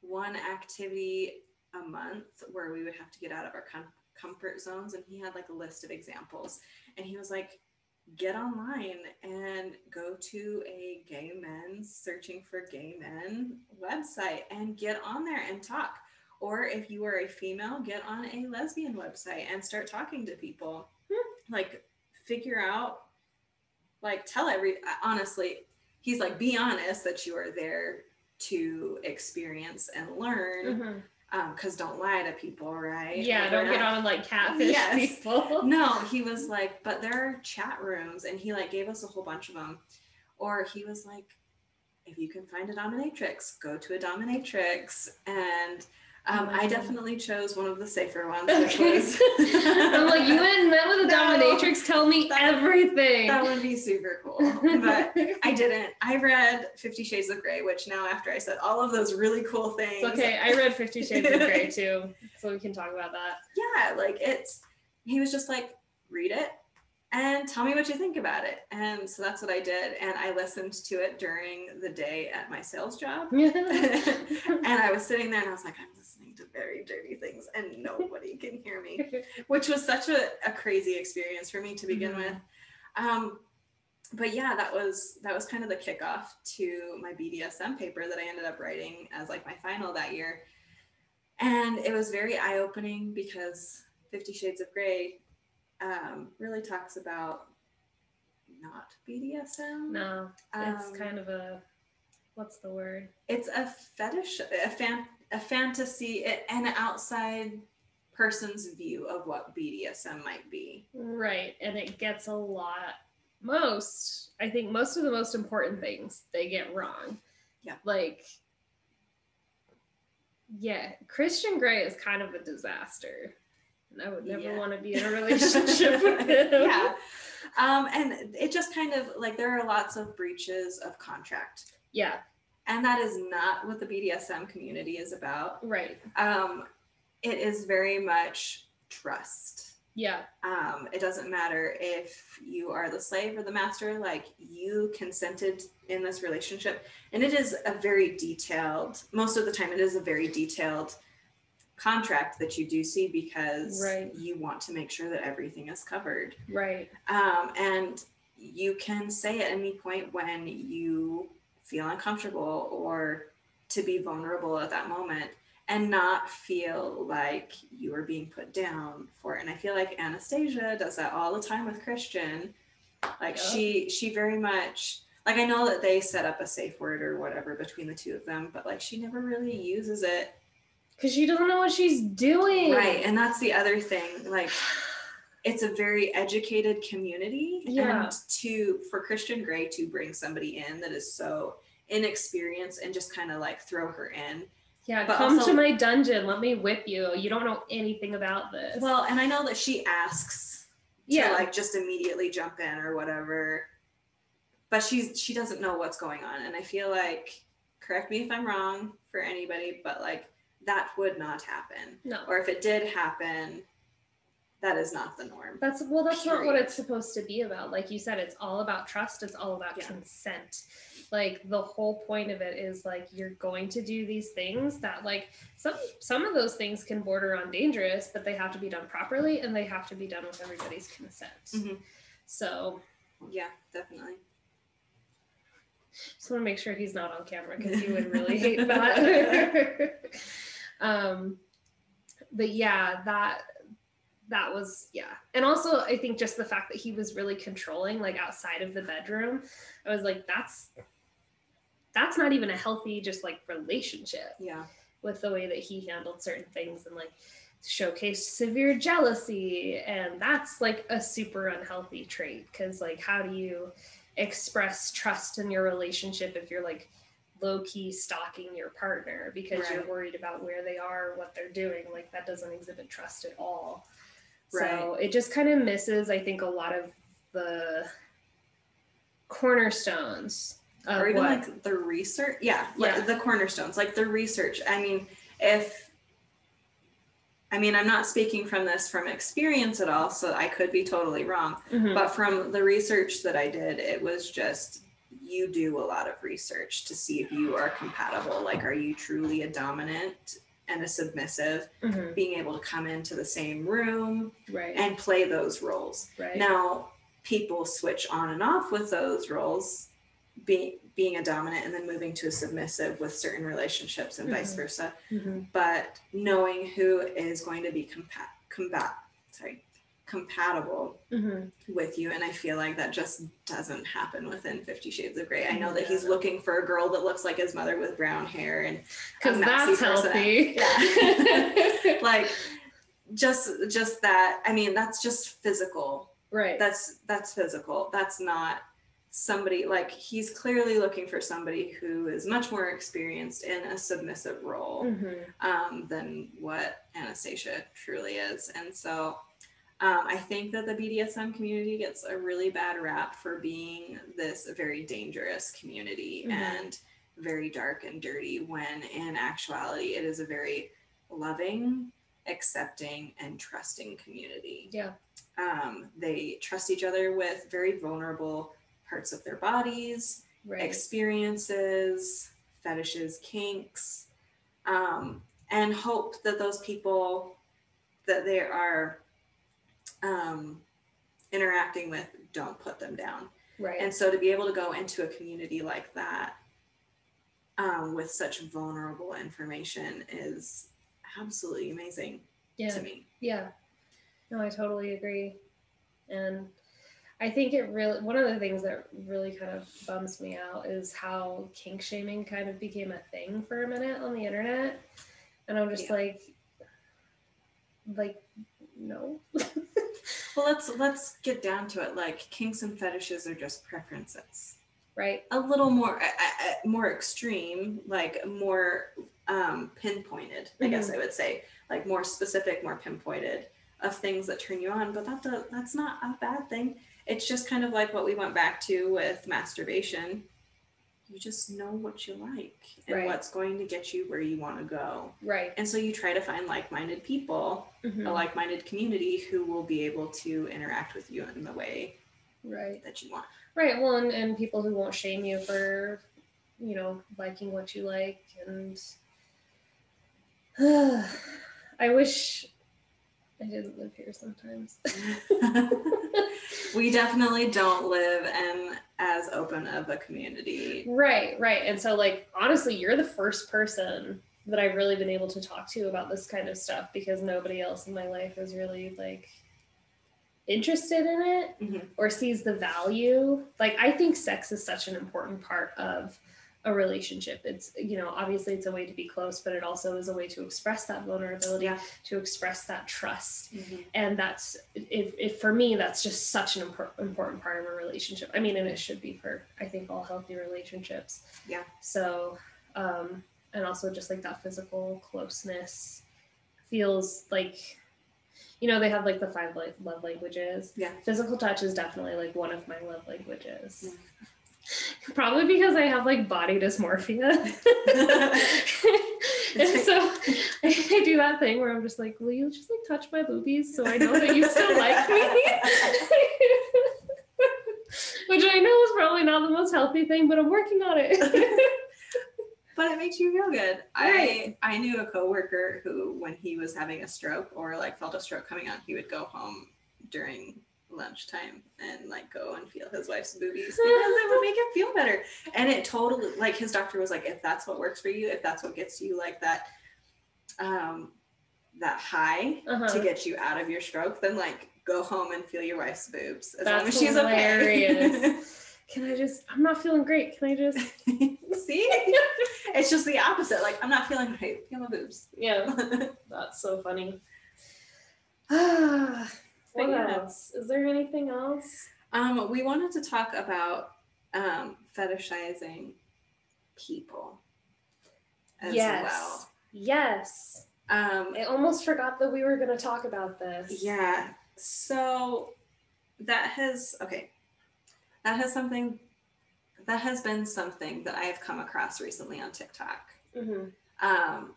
one activity a month where we would have to get out of our com- comfort zones and he had like a list of examples and he was like get online and go to a gay men searching for gay men website and get on there and talk or if you are a female get on a lesbian website and start talking to people like figure out like tell every honestly he's like be honest that you are there to experience and learn mm-hmm. um, because don't lie to people right Yeah, Like, don't get not- on like catfish Yes. people. no he was like but there are chat rooms and he like gave us a whole bunch of them or he was like if you can find a dominatrix go to a dominatrix and um, i definitely chose one of the safer ones Okay. I'm like, you went and met with a No. dominatrix. Tell me That- everything. that would be super cool but i didn't i read 50 shades of grey which now after i said all of those really cool things It's okay. I read Fifty Shades of Grey too, so we can talk about that. yeah, like it's he was just like, read it and tell me what you think about it. And so that's what I did. And I listened to it during the day at my sales job. and I was sitting there and I was like, I'm very dirty things and nobody can hear me, which was such a, a crazy experience for me to begin Mhm. with. Um, but yeah, that was that was kind of the kickoff to my BDSM paper that I ended up writing as like my final that year. And it was very eye-opening because Fifty Shades of Grey um, really talks about not BDSM. no, it's Um, kind of a what's the word? it's a fetish a fan a fantasy an outside person's view of what bdsm might be Right, and it gets a lot. Most, I think, most of the most important things they get wrong. Yeah. Like, yeah, Christian Grey is kind of a disaster, and I would never Yeah. want to be in a relationship with him. yeah um and it just kind of like there are lots of breaches of contract yeah, and that is not what the bdsm community is about right. um it is very much trust Yeah, um, it doesn't matter if you are the slave or the master like you consented in this relationship and it is a very detailed most of the time it is a very detailed contract that you do see because Right. you want to make sure that everything is covered right. um, and you can say at any point when you feel uncomfortable or to be vulnerable at that moment and not feel like you are being put down for it. And I feel like Anastasia does that all the time with Christian. Like Yeah. she she very much like I know that they set up a safe word or whatever between the two of them, but like she never really uses it. Because she doesn't know what she's doing. Right. And that's the other thing. Like it's a very educated community Yeah. and to for christian grey to bring somebody in that is so inexperienced and just kind of like throw her in Yeah, But come also- to my dungeon. Let me whip you. You don't know anything about this. well and i know that she asks yeah, to like just immediately jump in or whatever but she's she doesn't know what's going on and i feel like correct me if i'm wrong for anybody but like that would not happen no. or if it did happen that is not the norm. That's well, that's not what it's supposed to be about. Like you said, it's all about trust, it's all about Yeah. consent. Like the whole point of it is like you're going to do these things that like some some of those things can border on dangerous, but they have to be done properly and they have to be done with everybody's consent. Mhm. So Yeah, definitely. just want to make sure he's not on camera because he would really hate that. um, but yeah, that that was yeah, and also I think just the fact that he was really controlling, like outside of the bedroom, I was like, that's that's not even a healthy just like relationship. Yeah. with the way that he handled certain things and like showcased severe jealousy. And that's like a super unhealthy trait because like how do you express trust in your relationship if you're like low key stalking your partner because you're worried about where they are what they're doing? Like that doesn't exhibit trust at all so it just kind of misses i think a lot of the cornerstones of or even what like the research yeah, like Yeah. the cornerstones like the research i mean if i mean i'm not speaking from this from experience at all so i could be totally wrong Mhm. but from the research that i did it was just you do a lot of research to see if you are compatible like are you truly a dominant and a submissive Mhm. being able to come into the same room right and play those roles right now, people switch on and off with those roles, being being a dominant and then moving to a submissive with certain relationships and vice Mhm. versa. Mhm. But knowing who is going to be compa- combat sorry compatible Mhm. with you, and I feel like that just doesn't happen within Fifty Shades of Grey. I know that Yeah. he's looking for a girl that looks like his mother with brown hair and because that's healthy. Yeah. like just just that. I mean, that's just physical right. that's that's physical that's not somebody like he's clearly looking for somebody who is much more experienced in a submissive role Mhm. um, than what anastasia truly is and so um, i think that the bdsm community gets a really bad rap for being this very dangerous community Mhm. and very dark and dirty when in actuality it is a very loving accepting and trusting community Yeah. um, they trust each other with very vulnerable parts of their bodies, Right. experiences, fetishes, kinks, um, and hope that those people that they are um, interacting with don't put them down. right. And so to be able to go into a community like that um, with such vulnerable information is absolutely amazing yeah. to me. Yeah. No, I totally agree. And I think it really, one of the things that really kind of bums me out is how kink shaming kind of became a thing for a minute on the internet. And I'm just Yeah. like, like, no. Well, let's let's get down to it. Like kinks and fetishes are just preferences. right. A little more, uh, more extreme, like more um, pinpointed. I guess I would say, like more specific, more pinpointed of things that turn you on. But that do- that's not a bad thing. It's just kind of like what we went back to with masturbation. You just know what you like and Right. what's going to get you where you want to go. Right. And so you try to find like-minded people Mhm. a like-minded community who will be able to interact with you in the way Right. that you want. Right. Well, and, and people who won't shame you for, you know, liking what you like. And I wish I didn't live here sometimes. we definitely don't live in as open of a community. right. Right. And so, like, honestly, you're the first person that I've really been able to talk to about this kind of stuff because nobody else in my life is really like interested in it Mhm. or sees the value. Like, I think sex is such an important part of a relationship. It's, you know, obviously it's a way to be close, but it also is a way to express that vulnerability, Yeah. to express that trust. And that's, if, if for me, that's just such an impor- important part of a relationship. I mean, and it should be for, I think, all healthy relationships. Yeah. So, um, and also just like that physical closeness feels like, you know, they have like the five like love languages. Yeah. Physical touch is definitely like one of my love languages. Probably because I have like body dysmorphia. and so I do that thing where I'm just like, will you just like touch my boobies so I know that you still like me? Which I know is probably not the most healthy thing, but I'm working on it. but it makes you feel good. Right. I I knew a coworker who, when he was having a stroke or like felt a stroke coming on, he would go home during lunchtime and like go and feel his wife's boobies because it would make him feel better. And it totally like his doctor was like, if that's what works for you, if that's what gets you like that um that high Uh-huh. to get you out of your stroke, then like go home and feel your wife's boobs as long That's as she's okay. hilarious. Can I just? I'm not feeling great. Can I just? See? it's just the opposite. Like I'm not feeling great. Feel my boobs. Yeah, that's so funny. what yeah. else? Is there anything else? Um, we wanted to talk about um, fetishizing people as yes. Yes. Um, I almost forgot that we were going to talk about this. yeah. So that has okay. That has something. That has been something that I have come across recently on TikTok. Mhm. Um,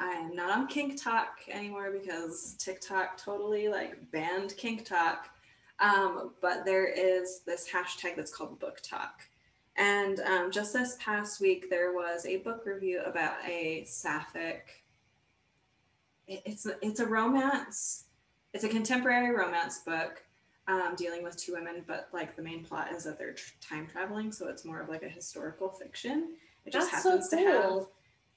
I'm not on KinkTok anymore because TikTok totally like banned KinkTok. Um, but there is this hashtag that's called BookTok. And um, just this past week, there was a book review about a sapphic. It's a, it's a romance. It's a contemporary romance book um, dealing with two women, but like the main plot is that they're tr- time traveling, so it's more of like a historical fiction. It just That's so happens to have cool.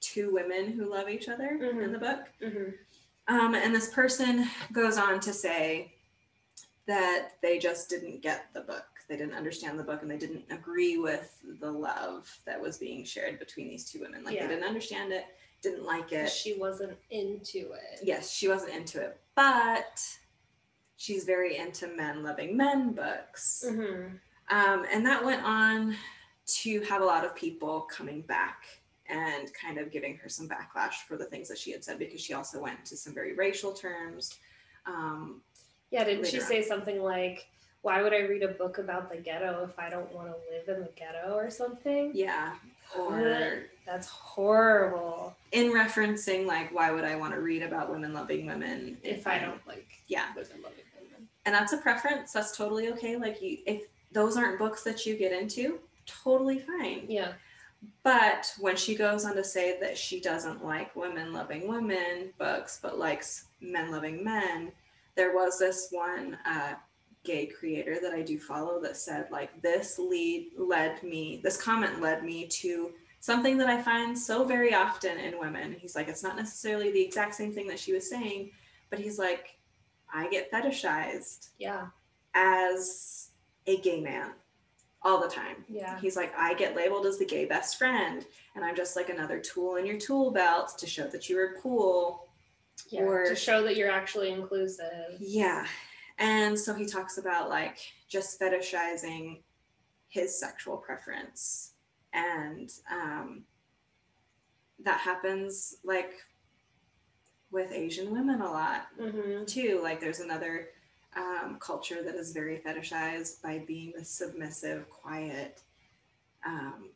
Two women who love each other in Mhm. the book. Mhm. Um, and this person goes on to say that they just didn't get the book. They didn't understand the book and they didn't agree with the love that was being shared between these two women. Like Yeah. they didn't understand it, didn't like it. She wasn't into it. Yes, she wasn't into it, but she's very into men loving men books. Mhm. Um, and that went on to have a lot of people coming back and kind of giving her some backlash for the things that she had said because she also went to some very racial terms. Um, Yeah, didn't she on. say something like, "Why would I read a book about the ghetto if I don't want to live in the ghetto or something?" yeah. Or That's horrible. in referencing, like, why would I want to read about women loving women If I I'm- don't like Yeah. in loving women. And that's a preference. That's totally okay. Like, you, if those aren't books that you get into, totally fine. Yeah. But when she goes on to say that she doesn't like women loving women books, but likes men loving men, there was this one uh, gay creator that I do follow that said, like, this lead led me, this comment led me to something that I find so very often in women. He's like, it's not necessarily the exact same thing that she was saying, but he's like, I get fetishized Yeah. as a gay man all the time. Yeah. He's like, I get labeled as the gay best friend, and I'm just like another tool in your tool belt to show that you are cool. Yeah. Or- to show that you're actually inclusive. Yeah. And so he talks about like just fetishizing his sexual preference. And um, that happens like with Asian women a lot Mm-hmm. too. Like there's another um, culture that is very fetishized by being the submissive, quiet um,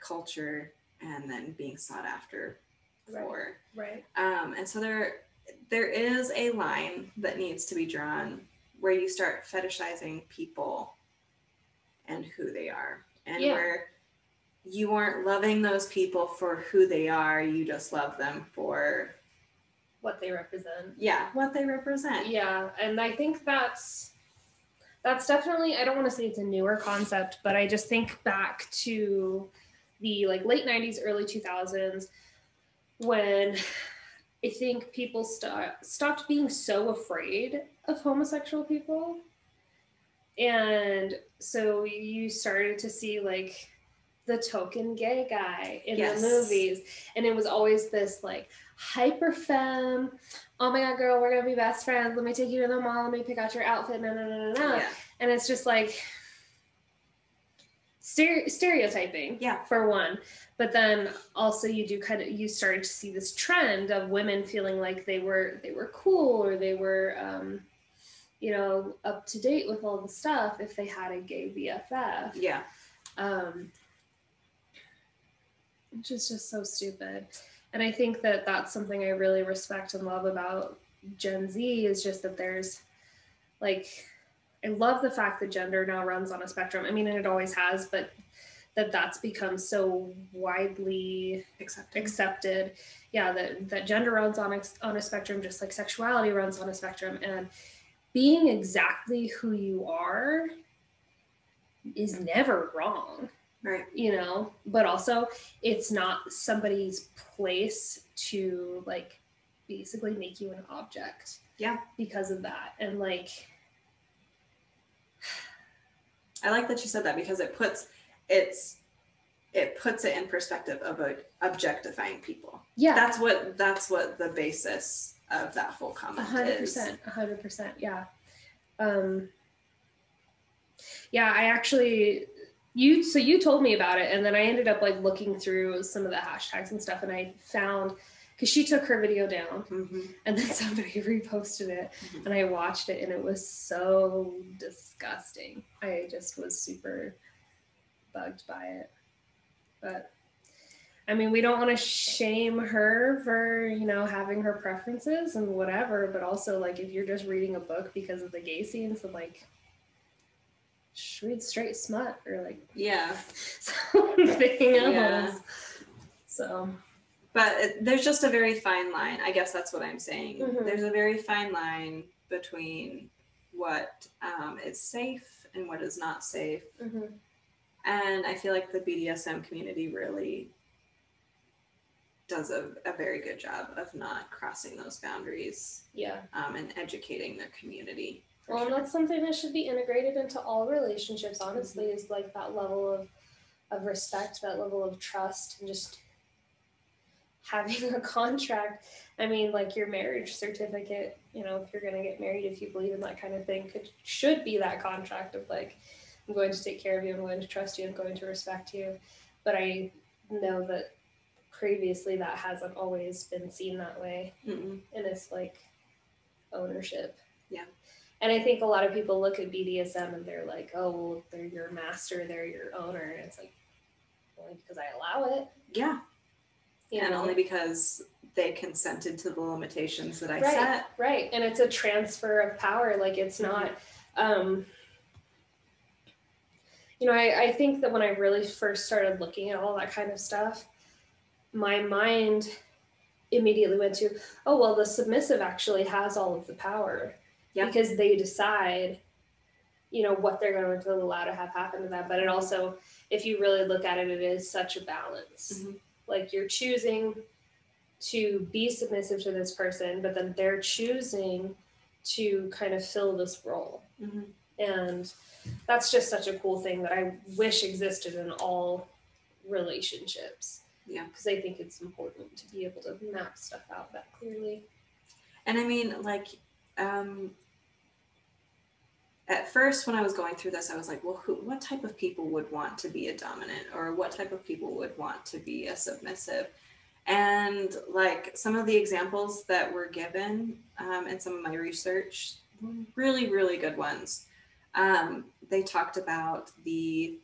culture, and then being sought after Right. for. Right. Um, and so there, there is a line that needs to be drawn where you start fetishizing people and who they are, and Yeah. where you aren't loving those people for who they are. You just love them for What they represent. yeah what they represent. Yeah, and I think that's that's definitely I don't want to say it's a newer concept, but I just think back to the like late 90s early 2000s when I think people st- stopped being so afraid of homosexual people. And so you started to see like the token gay guy in Yes. the movies. And it was always this like hyper femme. Oh my god, girl, we're gonna be best friends. Let me take you to the mall. Let me pick out your outfit. No, no, no, no, no. Yeah. And it's just like stere- stereotyping Yeah. for one but then also you do kind of you started to see this trend of women feeling like they were they were cool or they were um you know up to date with all the stuff if they had a gay bff Yeah. um, which is just so stupid. And I think that that's something I really respect and love about Gen Z is just that there's like, I love the fact that gender now runs on a spectrum. I mean, and it always has, but that that's become so widely Accepted. accepted yeah that that gender runs on a, on a spectrum just like sexuality runs on a spectrum and being exactly who you are is never wrong Right. you know but also it's not somebody's place to like basically make you an object Yeah. because of that and like I like that you said that because it puts it's it puts it in perspective of a, objectifying people. yeah That's what that's what the basis of that whole comment hundred is. percent, a hundred percent, yeah. Um, yeah, I actually, you, so you told me about it, and then I ended up like looking through some of the hashtags and stuff, and I found because she took her video down, Mhm. and then somebody reposted it, Mhm. and I watched it, and it was so disgusting. I just was super bugged by it, but. I mean, we don't want to shame her for, you know, having her preferences and whatever, but also like if you're just reading a book because of the gay scenes, then like read straight smut or like Yeah. something else. Yeah. So But it, there's just a very fine line. I guess that's what I'm saying. Mhm. There's a very fine line between what um, is safe and what is not safe. mhm. And I feel like the BDSM community really does a, a very good job of not crossing those boundaries yeah. um, and educating their community. Um, well, and that's something that should be integrated into all relationships, honestly, mm-hmm. is like that level of of respect, that level of trust, and just having a contract. I mean, like your marriage certificate, you know, if you're gonna get married, if you believe in that kind of thing, could should be that contract of like, I'm going to take care of you, I'm going to trust you, I'm going to respect you. But I know that previously that hasn't always been seen that way Mm-mm. and it's like ownership. And I think a lot of people look at BDSM and they're like, oh, well, they're your master, they're your owner. And it's like, only because I allow it. Yeah, You and know? only because they consented to the limitations that I right, set. right. And it's a transfer of power. Like it's Mhm. not, um, you know, I, I think that when I really first started looking at all that kind of stuff, my mind immediately went to, oh, well, the submissive actually has all of the power Yeah. because they decide, you know, what they're going to allow to have happen to them. But it also, if you really look at it, it is such a balance. Mhm. Like you're choosing to be submissive to this person, but then they're choosing to kind of fill this role. Mhm. And that's just such a cool thing that I wish existed in all relationships. Yeah. Because I think it's important to be able to map stuff out that clearly. And I mean, like, um, at first when I was going through this, I was like, well, who, what type of people would want to be a dominant, or what type of people would want to be a submissive? And like some of the examples that were given um, in some of my research, really, really good ones. Um, they talked about the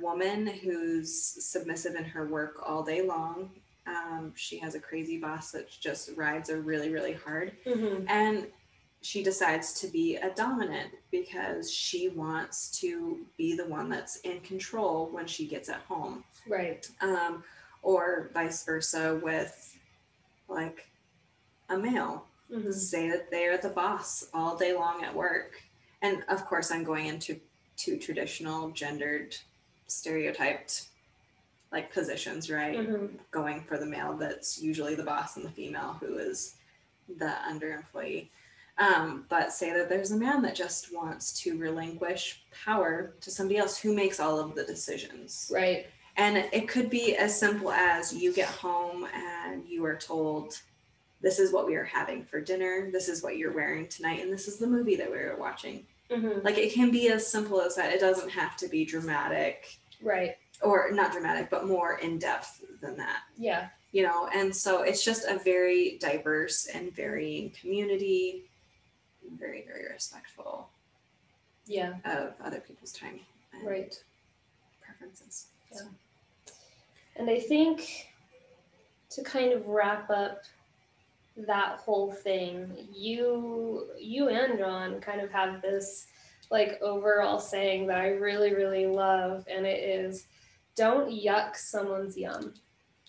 woman who's submissive in her work all day long. Um, she has a crazy boss that just rides her really, really hard. Mm-hmm. And she decides to be a dominant because she wants to be the one that's in control when she gets at home. Right. Um, or vice versa with like a male Mm-hmm. say that they're the boss all day long at work. And of course, I'm going into two traditional gendered stereotyped like positions, right? Mm-hmm. Going for the male that's usually the boss and the female who is the underemployee. Um, but say that there's a man that just wants to relinquish power to somebody else who makes all of the decisions. Right. And it could be as simple as you get home and you are told, this is what we are having for dinner, this is what you're wearing tonight, and this is the movie that we are watching. Mm-hmm. Like it can be as simple as that. It doesn't have to be dramatic Right. Or not dramatic, but more in depth than that, Yeah. you know? And so it's just a very diverse and varying community, very, very respectful Yeah. of other people's time. And Right. preferences. Yeah. And I think to kind of wrap up that whole thing, you you and Shawn kind of have this like overall saying that I really, really love, and it is don't yuck someone's yum.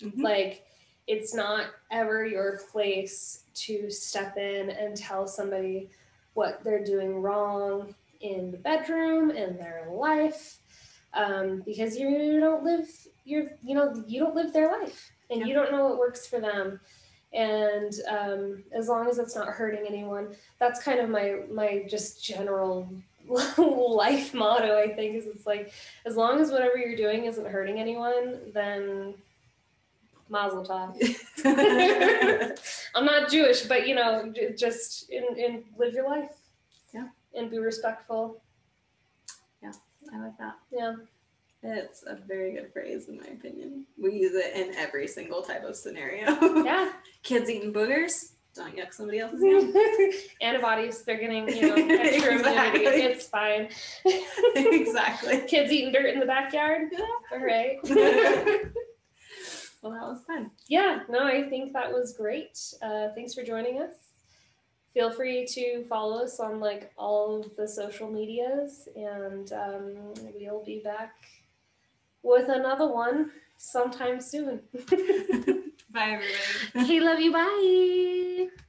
Mhm. Like it's not ever your place to step in and tell somebody what they're doing wrong in the bedroom in their life um, because you don't live your you know you don't live their life and you don't know what works for them and um, as long as it's not hurting anyone that's kind of my my just general life motto i think is it's like as long as whatever you're doing isn't hurting anyone then mazel tov i'm not jewish but you know just in, in live your life Yeah. and be respectful yeah I like that. yeah It's a very good phrase in my opinion. We use it in every single type of scenario. yeah Kids eating boogers, don't yuck somebody else's yum. antibodies they're getting you know extra immunity. It's fine. Exactly. kids eating dirt in the backyard? All right. Well, that was fun. yeah no i think that was great. Uh, thanks for joining us. Feel free to follow us on like all of the social medias and um, we'll be back with another one sometime soon Bye, everybody. Hey, love you. Bye.